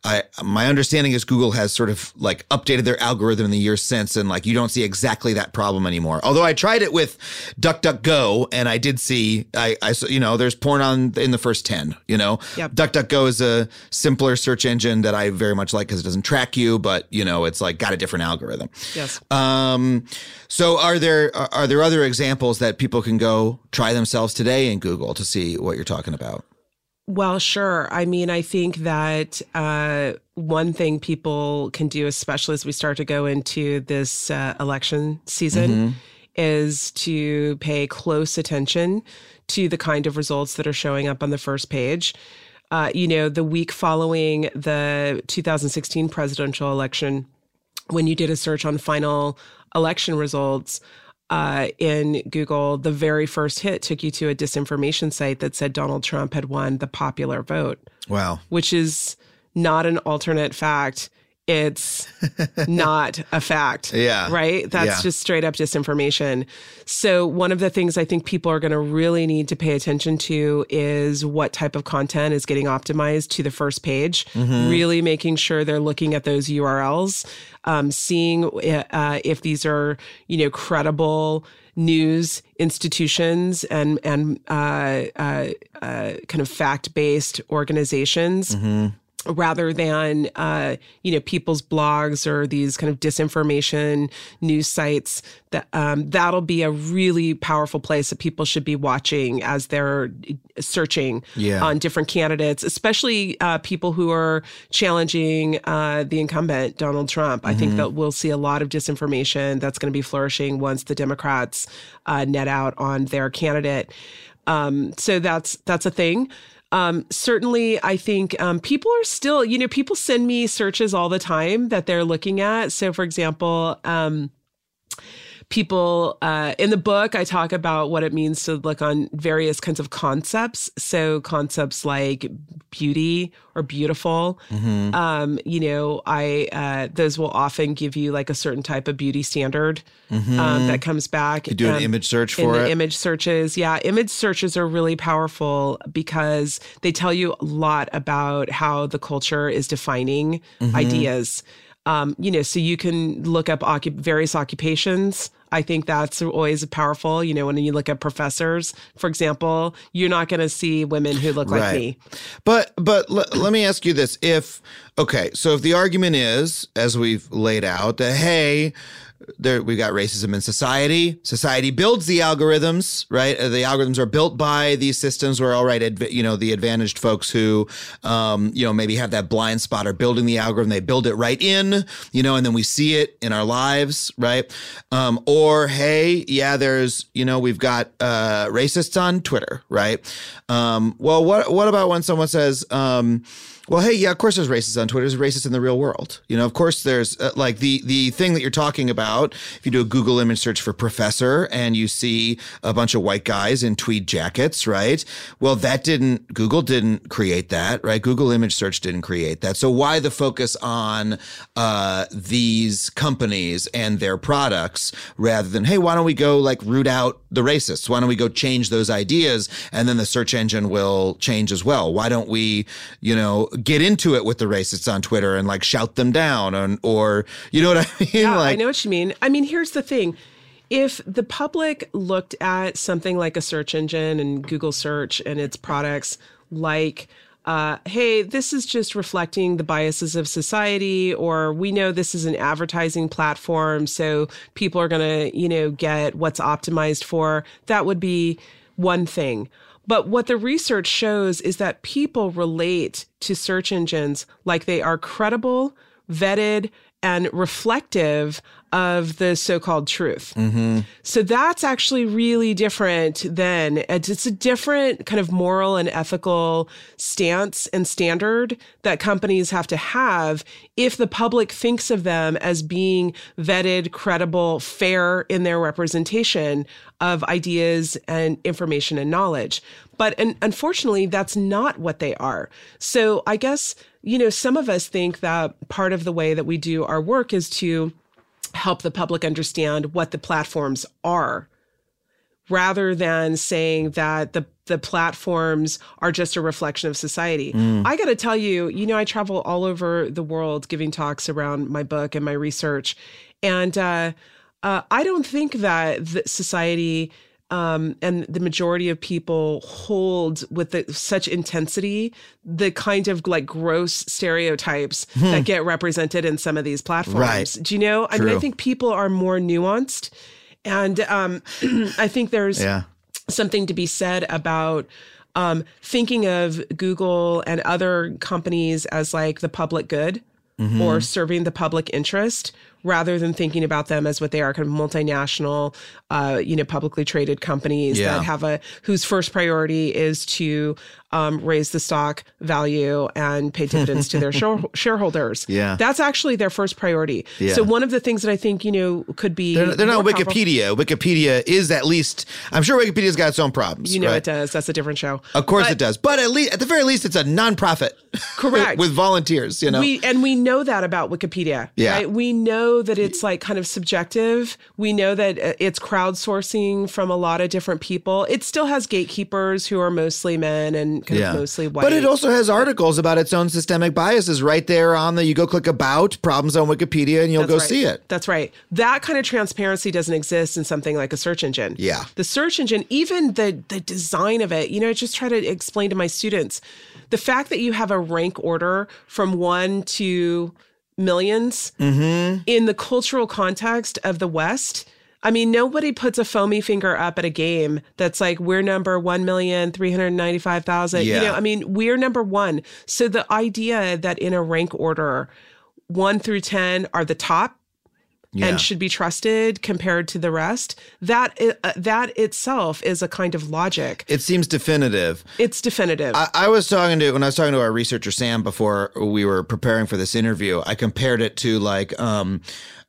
I my understanding is Google has sort of like updated their algorithm in the years since, and like you don't see exactly that problem anymore. Although I tried it with DuckDuckGo, and I did see I I you know there's porn on in the first ten. You know, Yep. DuckDuckGo is a simpler search engine that I very much like because it doesn't track you, but you know it's like got a different algorithm. Yes. Um, so are there are are there other examples that people can go try themselves today in Google to see what you're talking about? Well, sure. I mean, I think that uh, one thing people can do, especially as we start to go into this uh, election season, is to pay close attention to the kind of results that are showing up on the first page. Uh, you know, the week following the 2016 presidential election, when you did a search on final election results uh, in Google, the very first hit took you to a disinformation site that said Donald Trump had won the popular vote, Wow. which is not an alternate fact. It's not a fact. Yeah. Right? That's Yeah. just straight up disinformation. So, one of the things I think people are going to really need to pay attention to is what type of content is getting optimized to the first page, really making sure they're looking at those URLs, um, seeing uh, if these are, you know, credible news institutions and and uh, uh, uh, kind of fact based organizations rather than uh, you know people's blogs or these kind of disinformation news sites that um, that'll be a really powerful place that people should be watching as they're searching Yeah. on different candidates especially uh, people who are challenging uh, the incumbent donald trump. I think that we'll see a lot of disinformation that's going to be flourishing once the democrats uh, net out on their candidate. Um, so that's that's a thing um, certainly, I think um, people are still, you know, people send me searches all the time that they're looking at. So, for example, um, people uh, in the book i talk about what it means to look on various kinds of concepts so concepts like beauty or beautiful um, you know i uh, those will often give you like a certain type of beauty standard um, that comes back You do an um, image search in for the it. image searches. Yeah, image searches are really powerful because they tell you a lot about how the culture is defining Mm-hmm. ideas. Um, you know, so you can look up occup- various occupations. I think that's always powerful. You know, when you look at professors, for example, you're not going to see women who look like me. But but l- let me ask you this: If okay, so if the argument is, as we've laid out, that hey, there we got racism in society. Society builds the algorithms, right? Uh, The algorithms are built by these systems. Where all right, adv- you know, the advantaged folks who, um, you know, maybe have that blind spot are building the algorithm. They build it right in, you know, and then we see it in our lives, right? Um, or hey, yeah, there's, you know, we've got uh, racists on Twitter, right? Um, well, what what about when someone says, um, well, hey, yeah, of course there's racists on Twitter. There's racists in the real world. You know, of course there's uh, like the the thing that you're talking about. If you do a Google image search for professor and you see a bunch of white guys in tweed jackets, right? Well, that didn't Google didn't create that, right? Google image search didn't create that. So why the focus on uh, these companies and their products rather than hey, why don't we go like root out the racists? Why don't we go change those ideas and then the search engine will change as well? Why don't we, you know, get into it with the racists on Twitter and like shout them down and or you know what I mean? Yeah, like I know what you mean. I mean, here's the thing. If the public looked at something like a search engine and Google search and its products like uh, hey, this is just reflecting the biases of society, or we know this is an advertising platform, so people are going to, you know, get what's optimized for. That would be one thing. But what the research shows is that people relate to search engines like they are credible, vetted, and reflective of the so-called truth. Mm-hmm. So that's actually really different than it's it's a different kind of moral and ethical stance and standard that companies have to have if the public thinks of them as being vetted, credible, fair in their representation of ideas and information and knowledge. But and unfortunately, that's not what they are. So I guess, you know, some of us think that part of the way that we do our work is to help the public understand what the platforms are rather than saying that the the platforms are just a reflection of society. I got to tell you, you know, I travel all over the world giving talks around my book and my research, and uh, uh, I don't think that the society um, and the majority of people hold with the, such intensity the kind of like gross stereotypes that get represented in some of these platforms. Right. Do you know? I mean, I think people are more nuanced, and um, I think there's Yeah. something to be said about um, thinking of Google and other companies as like the public good Mm-hmm. or serving the public interest rather than thinking about them as what they are kind of multinational uh, you know publicly traded companies Yeah. that have a whose first priority is to um, raise the stock value and pay dividends to their share- shareholders Yeah. that's actually their first priority Yeah. so one of the things that i think you know could be They're, they're not more powerful- Wikipedia. Wikipedia is at least. I'm sure Wikipedia's got its own problems. you know right? it does that's a different show Of course But- it does. But at least, at the very least, it's a nonprofit. Correct. with volunteers. You know. We and we know that about Wikipedia. Yeah. Right? We know that it's like kind of subjective. We know that uh, it's crowdsourcing from a lot of different people. It still has gatekeepers who are mostly men and kind yeah. of mostly white. But it also has articles about its own systemic biases right there on the. You go click about problems on Wikipedia, and you'll That's go right. see it. That's right. That kind of transparency doesn't exist in something like a search engine. Yeah. The search engine, even the the design of it, you know, I just try to explain to my students the fact that you have a rank order from one to 1000000s Mm-hmm. in the cultural context of the West. I mean, nobody puts a foamy finger up at a game that's like we're number one million three hundred ninety five thousand. Yeah. You know, I mean, we're number one. So the idea that in a rank order, one through ten are the top Yeah. and should be trusted compared to the rest that uh, that itself is a kind of logic it seems definitive. it's definitive I, I was talking to when I was talking to our researcher Sam before we were preparing for this interview. I compared it to like um,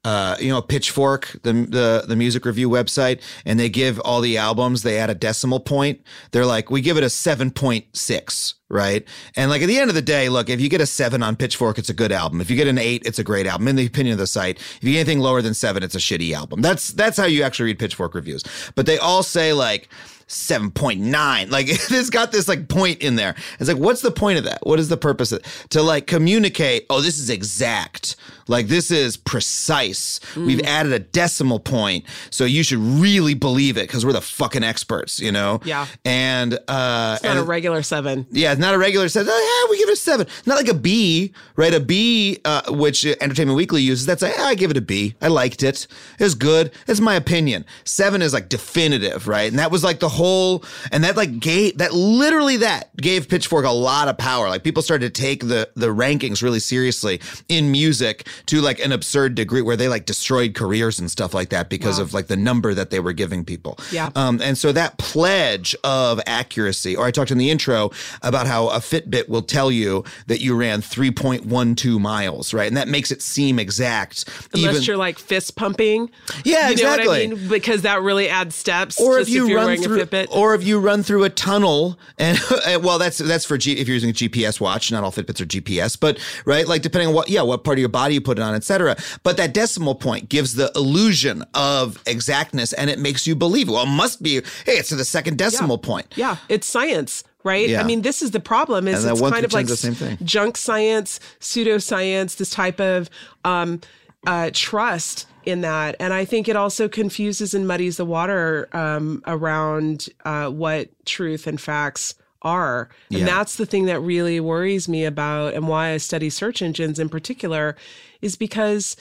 uh, you know Pitchfork, the, the the music review website, and they give all the albums. They add a decimal point. They're like, we give it a seven point six. Right. And like at the end of the day, look, if you get a seven on Pitchfork, it's a good album. If you get an eight, it's a great album. In the opinion of the site, if you get anything lower than seven, it's a shitty album. That's that's how you actually read Pitchfork reviews. But they all say like 7.9. Like it's got this like point in there. It's like, what's the point of that? What is the purpose of To like communicate, oh, this is exact. Like this is precise. We've Mm. added a decimal point. So you should really believe it because we're the fucking experts, you know? Yeah. And uh it's not and a regular seven yeah, it's not a regular set. Oh, yeah, we give it a seven. Not like a B, right? A B, uh, which Entertainment Weekly uses. That's like, I give it a B. I liked it. It was good. It's my opinion. Seven is like definitive, right? And that was like the whole, and that like gave that literally that gave Pitchfork a lot of power. Like people started to take the the rankings really seriously in music to like an absurd degree, where they like destroyed careers and stuff like that because of like the number that they were giving people. Yeah. Um, and so that pledge of accuracy, or I talked in the intro about how a Fitbit will tell you that you ran 3.12 miles, right? And that makes it seem exact. unless even, you're like fist pumping Yeah, you know what exactly. I mean because that really adds steps or just if you you're run through, or if you run through a tunnel, and, well, that's that's for G, if you're using a GPS watch. Not all Fitbits are GPS, but right, like depending on what, yeah, what part of your body you put it on, etc. But that decimal point gives the illusion of exactness, and it makes you believe. Well, it must be. Hey, it's to the second decimal point. Yeah, it's science, right? Yeah. I mean, this is the problem. Is it's kind of like the same thing. junk science, pseudoscience, this type of um, uh, trust in that, and I think it also confuses and muddies the water um, around uh, what truth and facts are. And Yeah. that's the thing that really worries me about, and why I study search engines in particular, is because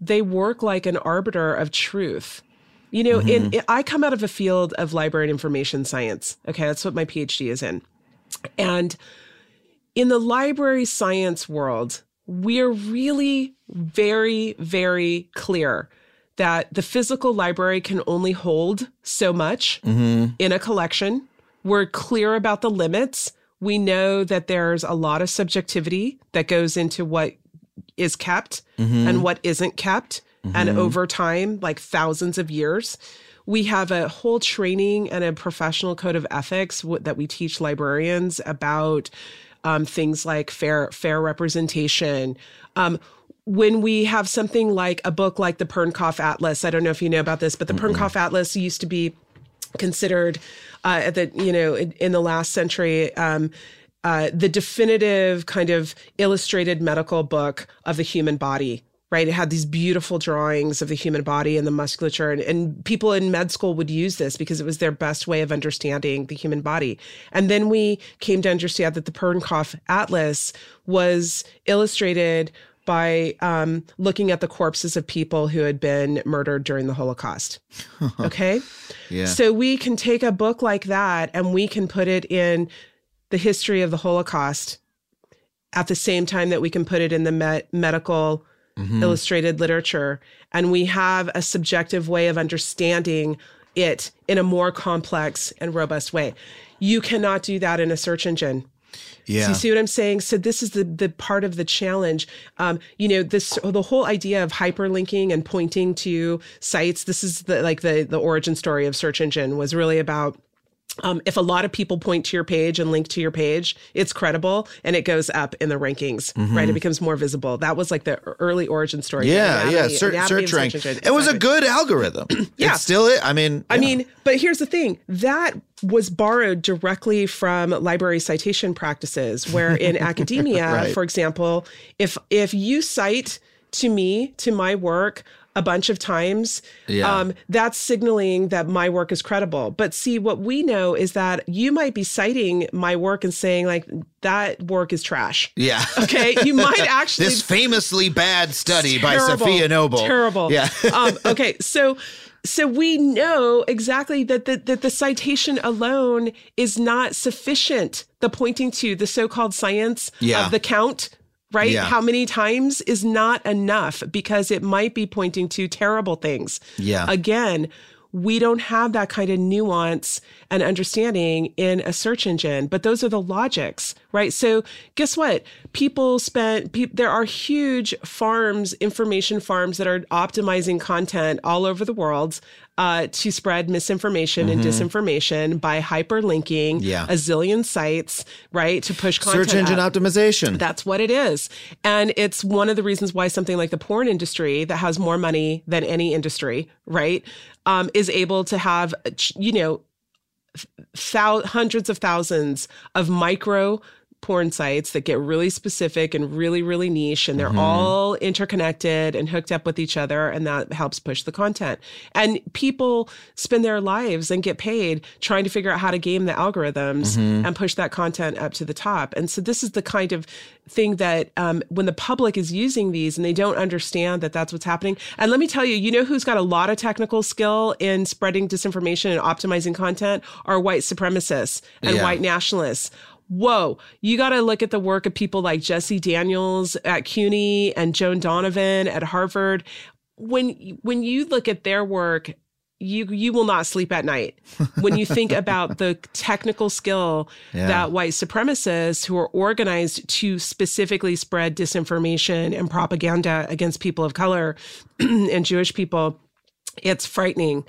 they work like an arbiter of truth. You know, in, in- I come out of a field of library and information science. Okay, that's what my PhD is in. And in the library science world, we're really very, very clear that the physical library can only hold so much in a collection. We're clear about the limits. We know that there's a lot of subjectivity that goes into what is kept and what isn't kept. And over time, like thousands of years, we have a whole training and a professional code of ethics w- that we teach librarians about um, things like fair fair representation. Um, when we have something like a book like the Pernkopf Atlas, I don't know if you know about this, but the Pernkopf Atlas used to be considered uh, at the you know in, in the last century um, uh, the definitive kind of illustrated medical book of the human body. Right, it had these beautiful drawings of the human body and the musculature, and, and people in med school would use this because it was their best way of understanding the human body. And then we came to understand that the Pernkopf Atlas was illustrated by um, looking at the corpses of people who had been murdered during the Holocaust. Okay. Yeah. So we can take a book like that and we can put it in the history of the Holocaust at the same time that we can put it in the me- medical illustrated literature. And we have a subjective way of understanding it in a more complex and robust way. You cannot do that in a search engine. Yeah. So you see what I'm saying? So this is the the part of the challenge. Um, you know, this the whole idea of hyperlinking and pointing to sites. This is the like the the origin story of search engine was really about. Um, if a lot of people point to your page and link to your page, it's credible and it goes up in the rankings, right? It becomes more visible. That was like the early origin story. Mm-hmm. yeah, The yeah. anatomy- Search, anatomy search rank. It was a good algorithm. Yeah. It's still it. I mean, I yeah. mean, but here's the thing that was borrowed directly from library citation practices, where in academia, Right. for example, if if you cite to me to my work a bunch of times, Yeah. um, that's signaling that my work is credible. But see, what we know is that you might be citing my work and saying like that work is trash. yeah. Okay, you might actually this famously bad study by Safiya Noble. Terrible. Yeah. um, okay, so so we know exactly that the, that the citation alone is not sufficient. The pointing to the so-called science Yeah. of the count. Right? Yeah. How many times is not enough because it might be pointing to terrible things. Yeah. Again, we don't have that kind of nuance and understanding in a search engine, but those are the logics, right? So guess what? People spent, pe- there are huge farms, information farms that are optimizing content all over the world uh, to spread misinformation and disinformation by hyperlinking Mm-hmm. Yeah. a zillion sites, right? To push content. Search engine up. optimization. That's what it is. And it's one of the reasons why something like the porn industry that has more money than any industry, right, um, is able to have, you know, thou- hundreds of thousands of micro porn sites that get really specific and really really niche and they're all interconnected and hooked up with each other and that helps push the content. And people spend their lives and get paid trying to figure out how to game the algorithms and push that content up to the top. And so this is the kind of thing that um, when the public is using these and they don't understand that that's what's happening. And let me tell you you know who's got a lot of technical skill in spreading disinformation and optimizing content? Are white supremacists and Yeah. white nationalists whoa, you got to look at the work of people like Jessie Daniels at CUNY and Joan Donovan at Harvard. When when you look at their work, you you will not sleep at night when you think about the technical skill Yeah. that white supremacists who are organized to specifically spread disinformation and propaganda against people of color and Jewish people it's frightening.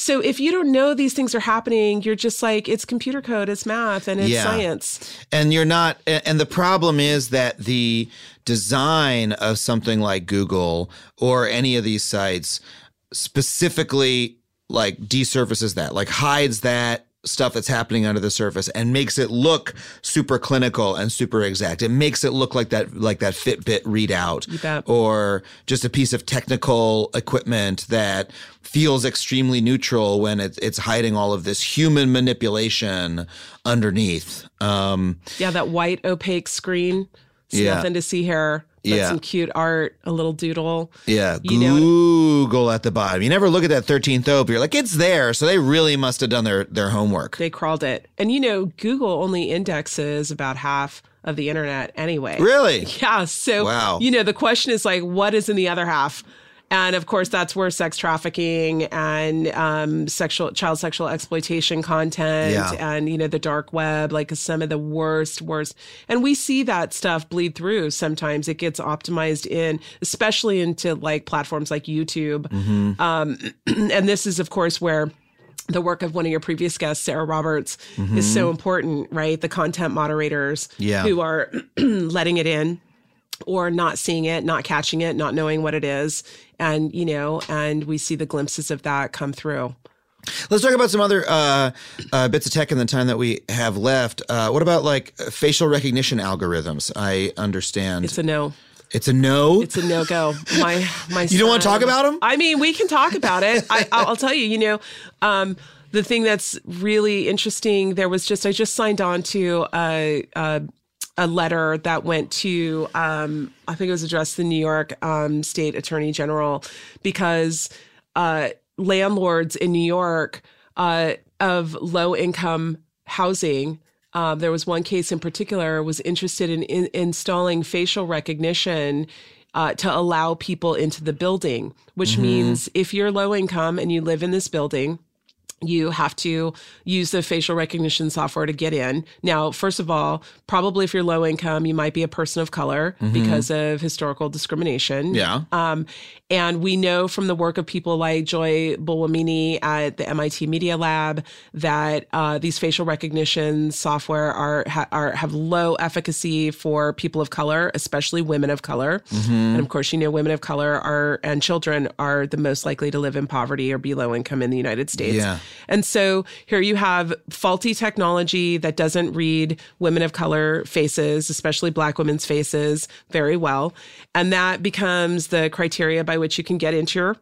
So if you don't know these things are happening, you're just like it's computer code, it's math, and it's Yeah. science. and you're not and the problem is that the design of something like google or any of these sites specifically like desurfaces that like hides that stuff that's happening under the surface and makes it look super clinical and super exact it makes it look like that like that fitbit readout or just a piece of technical equipment that feels extremely neutral when it, it's hiding all of this human manipulation underneath. Um, Yeah, that white opaque screen. It's Yeah. nothing to see here. But Yeah. some cute art, a little doodle. yeah, You know- Google at the bottom. You never look at that 13th OP. You're like, it's there. So they really must have done their, their homework. They crawled it. And you know, Google only indexes about half of the internet anyway. Really? Yeah. So, Wow. you know, the question is like, what is in the other half? And of course, that's where sex trafficking and um, sexual child sexual exploitation content Yeah. and you know the dark web, like some of the worst, worst. And we see that stuff bleed through. Sometimes it gets optimized in, especially into like platforms like YouTube. Mm-hmm. Um, and this is, of course, where the work of one of your previous guests, Sarah Roberts, is so important, right? The content moderators Mm-hmm. Yeah. who are letting it in or not seeing it, not catching it, not knowing what it is. And, you know, and we see the glimpses of that come through. Let's talk about some other uh, uh, bits of tech in the time that we have left. Uh, what about like facial recognition algorithms? I understand It's a no. it's a no. It's a no go. My my. You don't wanna talk about them? I mean, we can talk about it. I, I'll tell you. You know, um, the thing that's really interesting. There was just I just signed on to a. a a letter that went to, um, I think it was addressed to the New York um, State Attorney General because uh, landlords in New York uh, of low income housing. Um, there was one case in particular was interested in, in installing facial recognition uh, to allow people into the building, which means if you're low income and you live in this building, you have to use the facial recognition software to get in. Now, first of all, probably if you're low income, you might be a person of color because of historical discrimination. Yeah. Um, and we know from the work of people like Joy Buolamwini at the MIT Media Lab that uh, these facial recognition software are, ha- are have low efficacy for people of color, especially women of color. And of course, you know, women of color are and children are the most likely to live in poverty or be low income in the United States. Yeah. And so here you have faulty technology that doesn't read women of color faces, especially black women's faces, very well. And that becomes the criteria by which you can get into your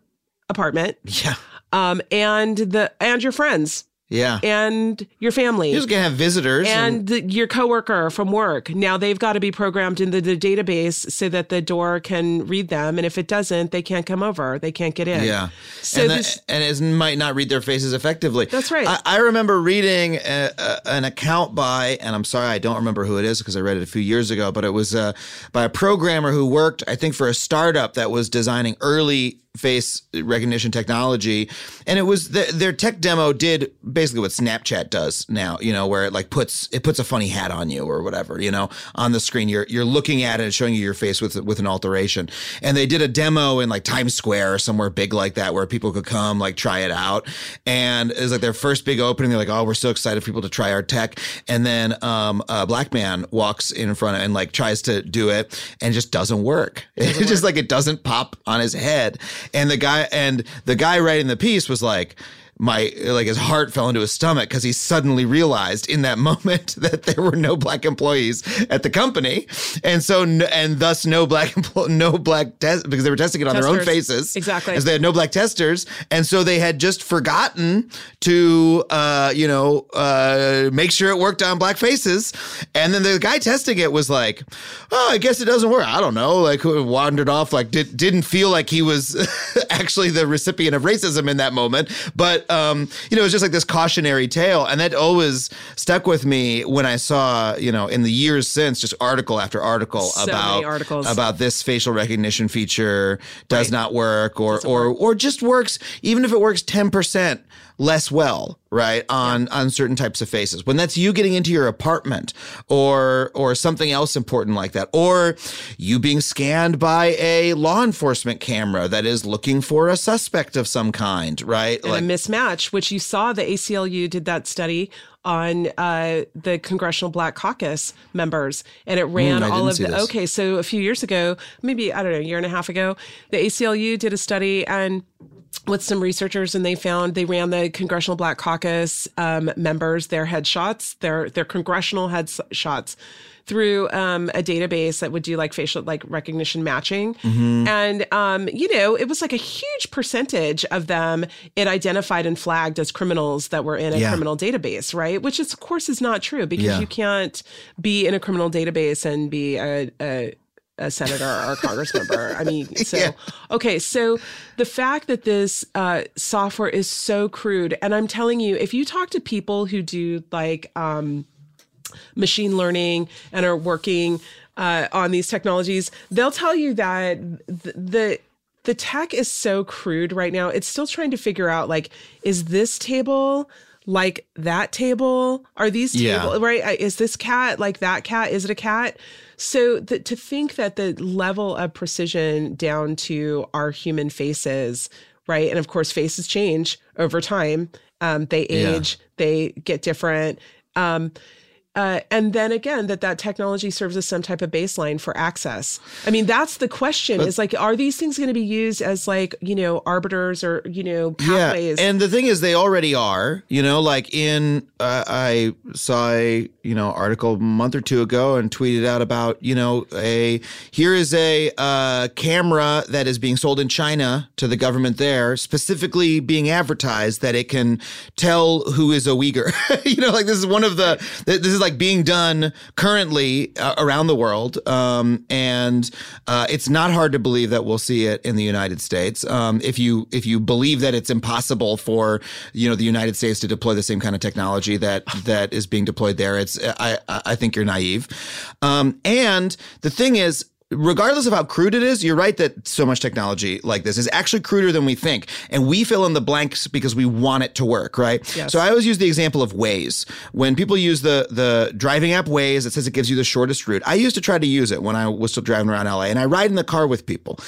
apartment. yeah. Um, and the and your friends Yeah. and your family. You're gonna have visitors and the, your coworker from work. Now they've got to be programmed into the database so that the door can read them. And if it doesn't, they can't come over. They can't get in. Yeah. So and, this, and it might not read their faces effectively. That's right. I, I remember reading a, a, an account by, and I'm sorry, I don't remember who it is because I read it a few years ago, but it was uh, by a programmer who worked, I think, for a startup that was designing early face recognition technology. And it was the, their tech demo did basically what snapchat does now you know where it like puts it puts a funny hat on you or whatever you know on the screen. You're you're looking at it and showing you your face with with an alteration. And they did a demo in like times square or somewhere big like that where people could come like try it out. And it was like their first big opening. They're like oh we're so excited for people to try our tech. And then um a black man walks in front of and like tries to do it and just doesn't work. It's just like it doesn't pop on his head and the guy and the guy writing the piece was like my like his heart fell into his stomach because he suddenly realized in that moment that there were no black employees at the company, and so and thus no black empl- no black test because they were testing it on their own faces. Exactly. as they had no black testers, and so they had just forgotten to uh, you know uh, make sure it worked on black faces, and then the guy testing it was like, oh, I guess it doesn't work. I don't know, like who wandered off, like did, didn't feel like he was actually the recipient of racism in that moment, but um, you know, it was just like this cautionary tale, and that always stuck with me when I saw, you know, in the years since, just article after article So about articles. about this facial recognition feature does not work, or or or just works, even if it works ten percent less well, right on on certain types of faces. When that's you getting into your apartment, or or something else important like that, or you being scanned by a law enforcement camera that is looking for a suspect of some kind, right? and a mismatch, which you saw the ACLU did that study on uh, the Congressional Black Caucus members, and it ran Mm, all of the. this. Okay, so a few years ago, maybe I don't know, a year and a half ago, the ACLU did a study and. With some researchers, and they found they ran the Congressional Black Caucus um, members their headshots, their their congressional headshots, through um, a database that would do like facial like recognition matching, Mm-hmm. and um, you know it was like a huge percentage of them it identified and flagged as criminals that were in a Yeah. criminal database, right? Which is of course is not true because Yeah. you can't be in a criminal database and be a, a a senator or a congress member. I mean, so Yeah. okay, so the fact that this uh, software is so crude, and I'm telling you, if you talk to people who do like um, machine learning and are working uh, on these technologies, they'll tell you that th- the the tech is so crude right now. It's still trying to figure out like, is this table like that table? Are these Yeah. table right? Uh, Is this cat like that cat? Is it a cat? So the, to think that the level of precision down to our human faces, right? And of course, faces change over time. Um, they Yeah. age, they get different. Um, uh, and then again that that technology serves as some type of baseline for access. I mean, that's the question: is like, are these things going to be used as like you know arbiters or you know pathways? Yeah, and the thing is, they already are. You know, like in uh, I saw a you know article a month or two ago and tweeted out about you know a here is a uh, camera that is being sold in China to the government there, specifically being advertised that it can tell who is a Uyghur. you know, like this is one of the this is like being done currently uh, around the world, um, and uh, it's not hard to believe that we'll see it in the United States. Um, if you if you believe that it's impossible for you know the United States to deploy the same kind of technology that that is being deployed there, it's I I think you're naive. Um, and the thing is regardless of how crude it is, you're right that so much technology like this is actually cruder than we think. And we fill in the blanks because we want it to work, right? Yes. So I always use the example of Waze. When people use the the driving app Waze, it says it gives you the shortest route. I used to try to use it when I was still driving around LA and I ride in the car with people.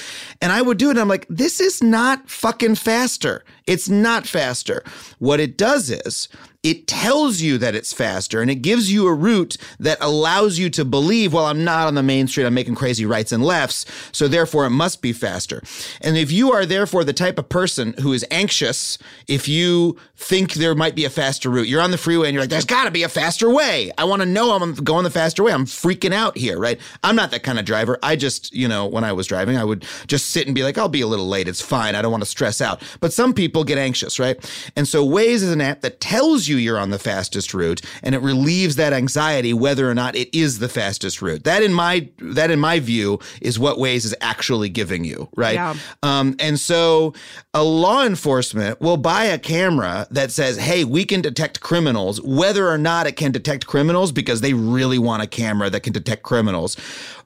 And I would do it and I'm like, this is not fucking faster. It's not faster. What it does is it tells you that it's faster and it gives you a route that allows you to believe, well, I'm not on the main street, I'm making crazy rights and lefts, so therefore it must be faster. And if you are therefore the type of person who is anxious, if you think there might be a faster route, you're on the freeway and you're like, there's gotta be a faster way. I wanna know I'm going the faster way. I'm freaking out here, right? I'm not that kind of driver. I just, you know, when I was driving, I would just sit and be like, I'll be a little late. It's fine. I don't want to stress out. But some people get anxious, right? And so Waze is an app that tells you you're on the fastest route and it relieves that anxiety whether or not it is the fastest route. That in my that in my view is what Waze is actually giving you, right? Yeah. Um, and so a law enforcement will buy a camera that says, hey, we can detect criminals, whether or not it can detect criminals because they really want a camera that can detect criminals.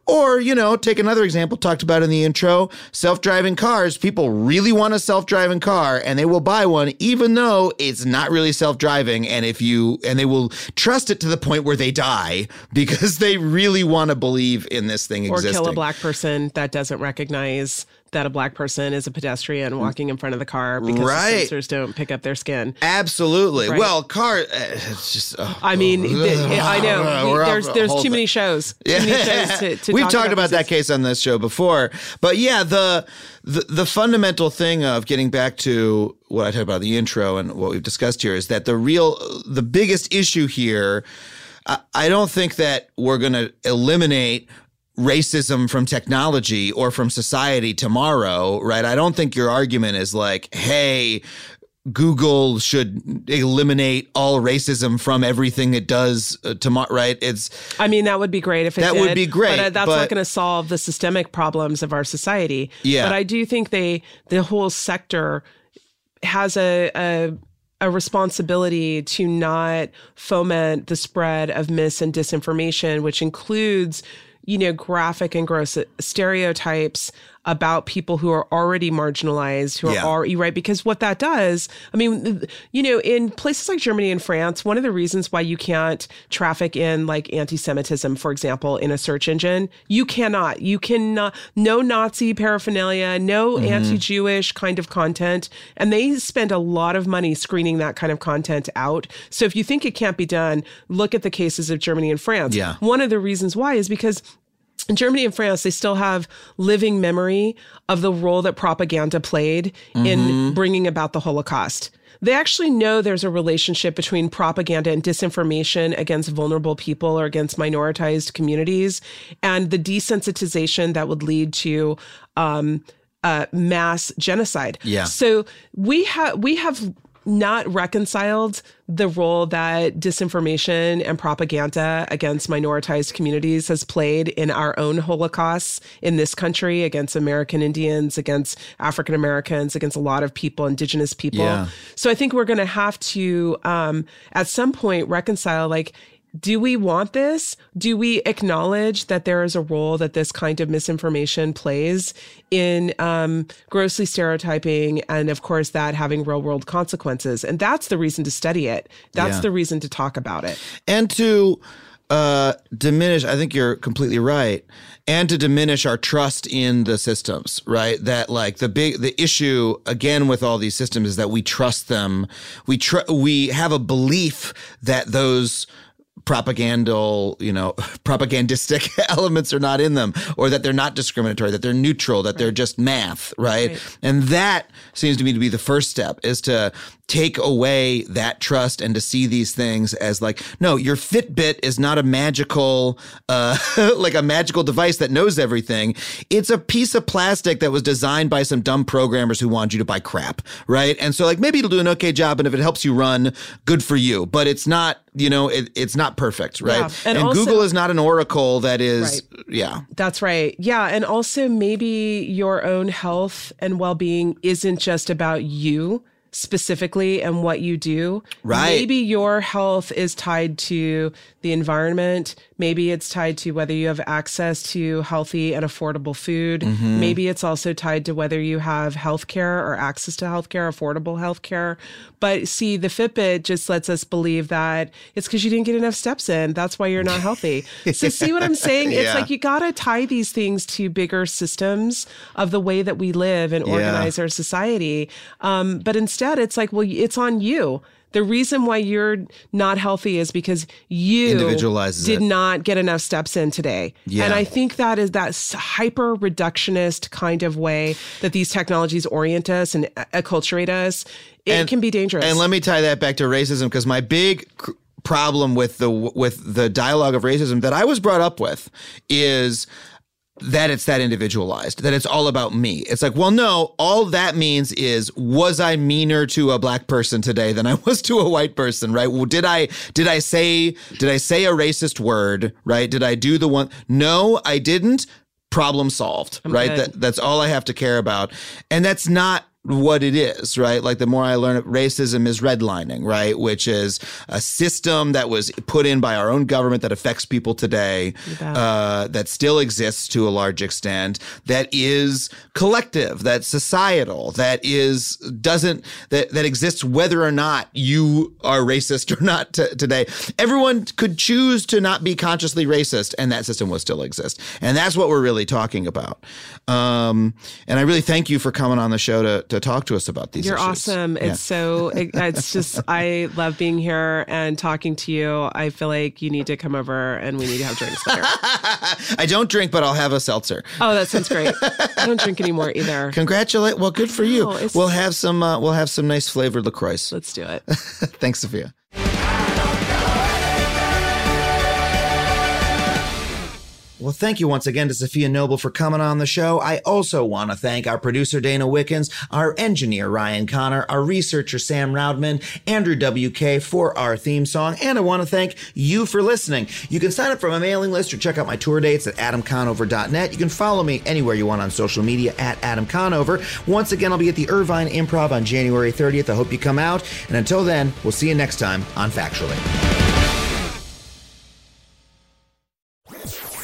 Or, you know, take another example talked about in the intro self driving cars. People really want a self driving car and they will buy one even though it's not really self driving. And if you, and they will trust it to the point where they die because they really want to believe in this thing or existing. kill a black person that doesn't recognize that a black person is a pedestrian walking in front of the car because Right. the sensors don't pick up their skin. Absolutely. Right. Well, car, uh, it's just, oh, I mean, th- I know there's there's too many shows. Too many shows to, to We've talk talked about, this. that case on this show before, but yeah, the, the the fundamental thing of getting back to what I talked about in the intro and what we've discussed here is that the real, the biggest issue here. I, I don't think that we're going to eliminate racism from technology or from society tomorrow, right? I don't think your argument is like, hey, Google should eliminate all racism from everything it does uh, tomorrow, right? It's I mean, that would be great if it That did, would be great, but uh, that's but- not going to solve the systemic problems of our society. Yeah. but I do think they the whole sector has a. a a responsibility to not foment the spread of mis and disinformation, which includes, you know, graphic and gross stereotypes about people who are already marginalized, who Yeah. are already right. Because what that does, I mean, you know, in places like Germany and France, one of the reasons why you can't traffic in like anti-Semitism, for example, in a search engine, you cannot. You cannot. No Nazi paraphernalia, no mm-hmm. anti-Jewish kind of content, and they spend a lot of money screening that kind of content out. So if you think it can't be done, look at the cases of Germany and France. Yeah. One of the reasons why is because in Germany and France, they still have living memory of the role that propaganda played in bringing about the Holocaust. They actually know there's a relationship between propaganda and disinformation against vulnerable people or against minoritized communities and the desensitization that would lead to um, uh, mass genocide. Yeah. So we have we have not reconciled the role that disinformation and propaganda against minoritized communities has played in our own holocausts in this country against American Indians, against African Americans, against a lot of people, indigenous people. Yeah. So I think we're going to have to, um, at some point, reconcile like, do we want this? Do we acknowledge that there is a role that this kind of misinformation plays in um, grossly stereotyping and, of course, that having real world consequences? And that's the reason to study it. That's Yeah. the reason to talk about it. and to uh, diminish i think you're completely right and to diminish our trust in the systems right that like the big the issue again with all these systems is that we trust them we tr- we have a belief that those propagandal, you know, propagandistic elements are not in them, or that they're not discriminatory, that they're neutral, that they're just math, right? Right. And that seems to me to be the first step is to take away that trust and to see these things as like, no, your Fitbit is not a magical, uh, like a magical device that knows everything. It's a piece of plastic that was designed by some dumb programmers who wanted you to buy crap, right? And so like maybe it'll do an okay job, and if it helps you run, good for you. But it's not, you know, it, it's not perfect, right? Yeah. And, And also- Google is not an oracle that is, yeah. That's right. Yeah. And also, maybe your own health and well being isn't just about you specifically and what you do. Right. Maybe your health is tied to the environment. Maybe it's tied to whether you have access to healthy and affordable food. Mm-hmm. Maybe it's also tied to whether you have health care or access to health care, affordable health care. But see, the Fitbit just lets us believe that it's because you didn't get enough steps in. That's why you're not healthy. so, see what I'm saying? It's Yeah. like you got to tie these things to bigger systems of the way that we live and Yeah. organize our society. Um, but instead, it's like, well, it's on you. The reason why you're not healthy is because you Individualizes did it. not get enough steps in today. Yeah. And I think that is that hyper reductionist kind of way that these technologies orient us and uh, acculturate us. It And- can be dangerous. And let me tie that back to racism because my big cr- problem with the with the dialogue of racism that I was brought up with is that it's that individualized that it's all about me. It's like well no all that means is was i meaner to a black person today than i was to a white person right? Well did i did i say did i say a racist word right? Did i do the one no i didn't. Problem solved right? that that's all i have to care about. And that's not what it is, right? Like the more I learn, racism is redlining, right? Which is a system that was put in by our own government that affects people today, uh, that still exists to a large extent, that is collective, that's societal, that is doesn't that that exists whether or not you are racist or not t- today. Everyone could choose to not be consciously racist, and that system will still exist, and that's what we're really talking about. Um, and I really thank you for coming on the show to to talk to us about these. You're issues. awesome. Yeah. It's so, it- it's just, I love being here and talking to you. I feel like you need to come over and we need to have drinks later. I don't drink, but I'll have a seltzer. oh, that sounds great. I don't drink anymore either. Congratulate. Well, good for you. No, We'll have some. Uh, we'll have some nice flavored LaCroix. Let's do it. Thanks, Safiya. Well, thank you once again to Safiya Noble for coming on the show. I also want to thank our producer, Dana Wickens, our engineer, Ryan Connor, our researcher, Sam Roudman, Andrew WK for our theme song. And I want to thank you for listening. You can sign up for my mailing list or check out my tour dates at adamconover.net. You can follow me anywhere you want on social media at Adam Conover. Once again, I'll be at the Irvine Improv on January 30th. I hope you come out. And until then, we'll see you next time on Factually.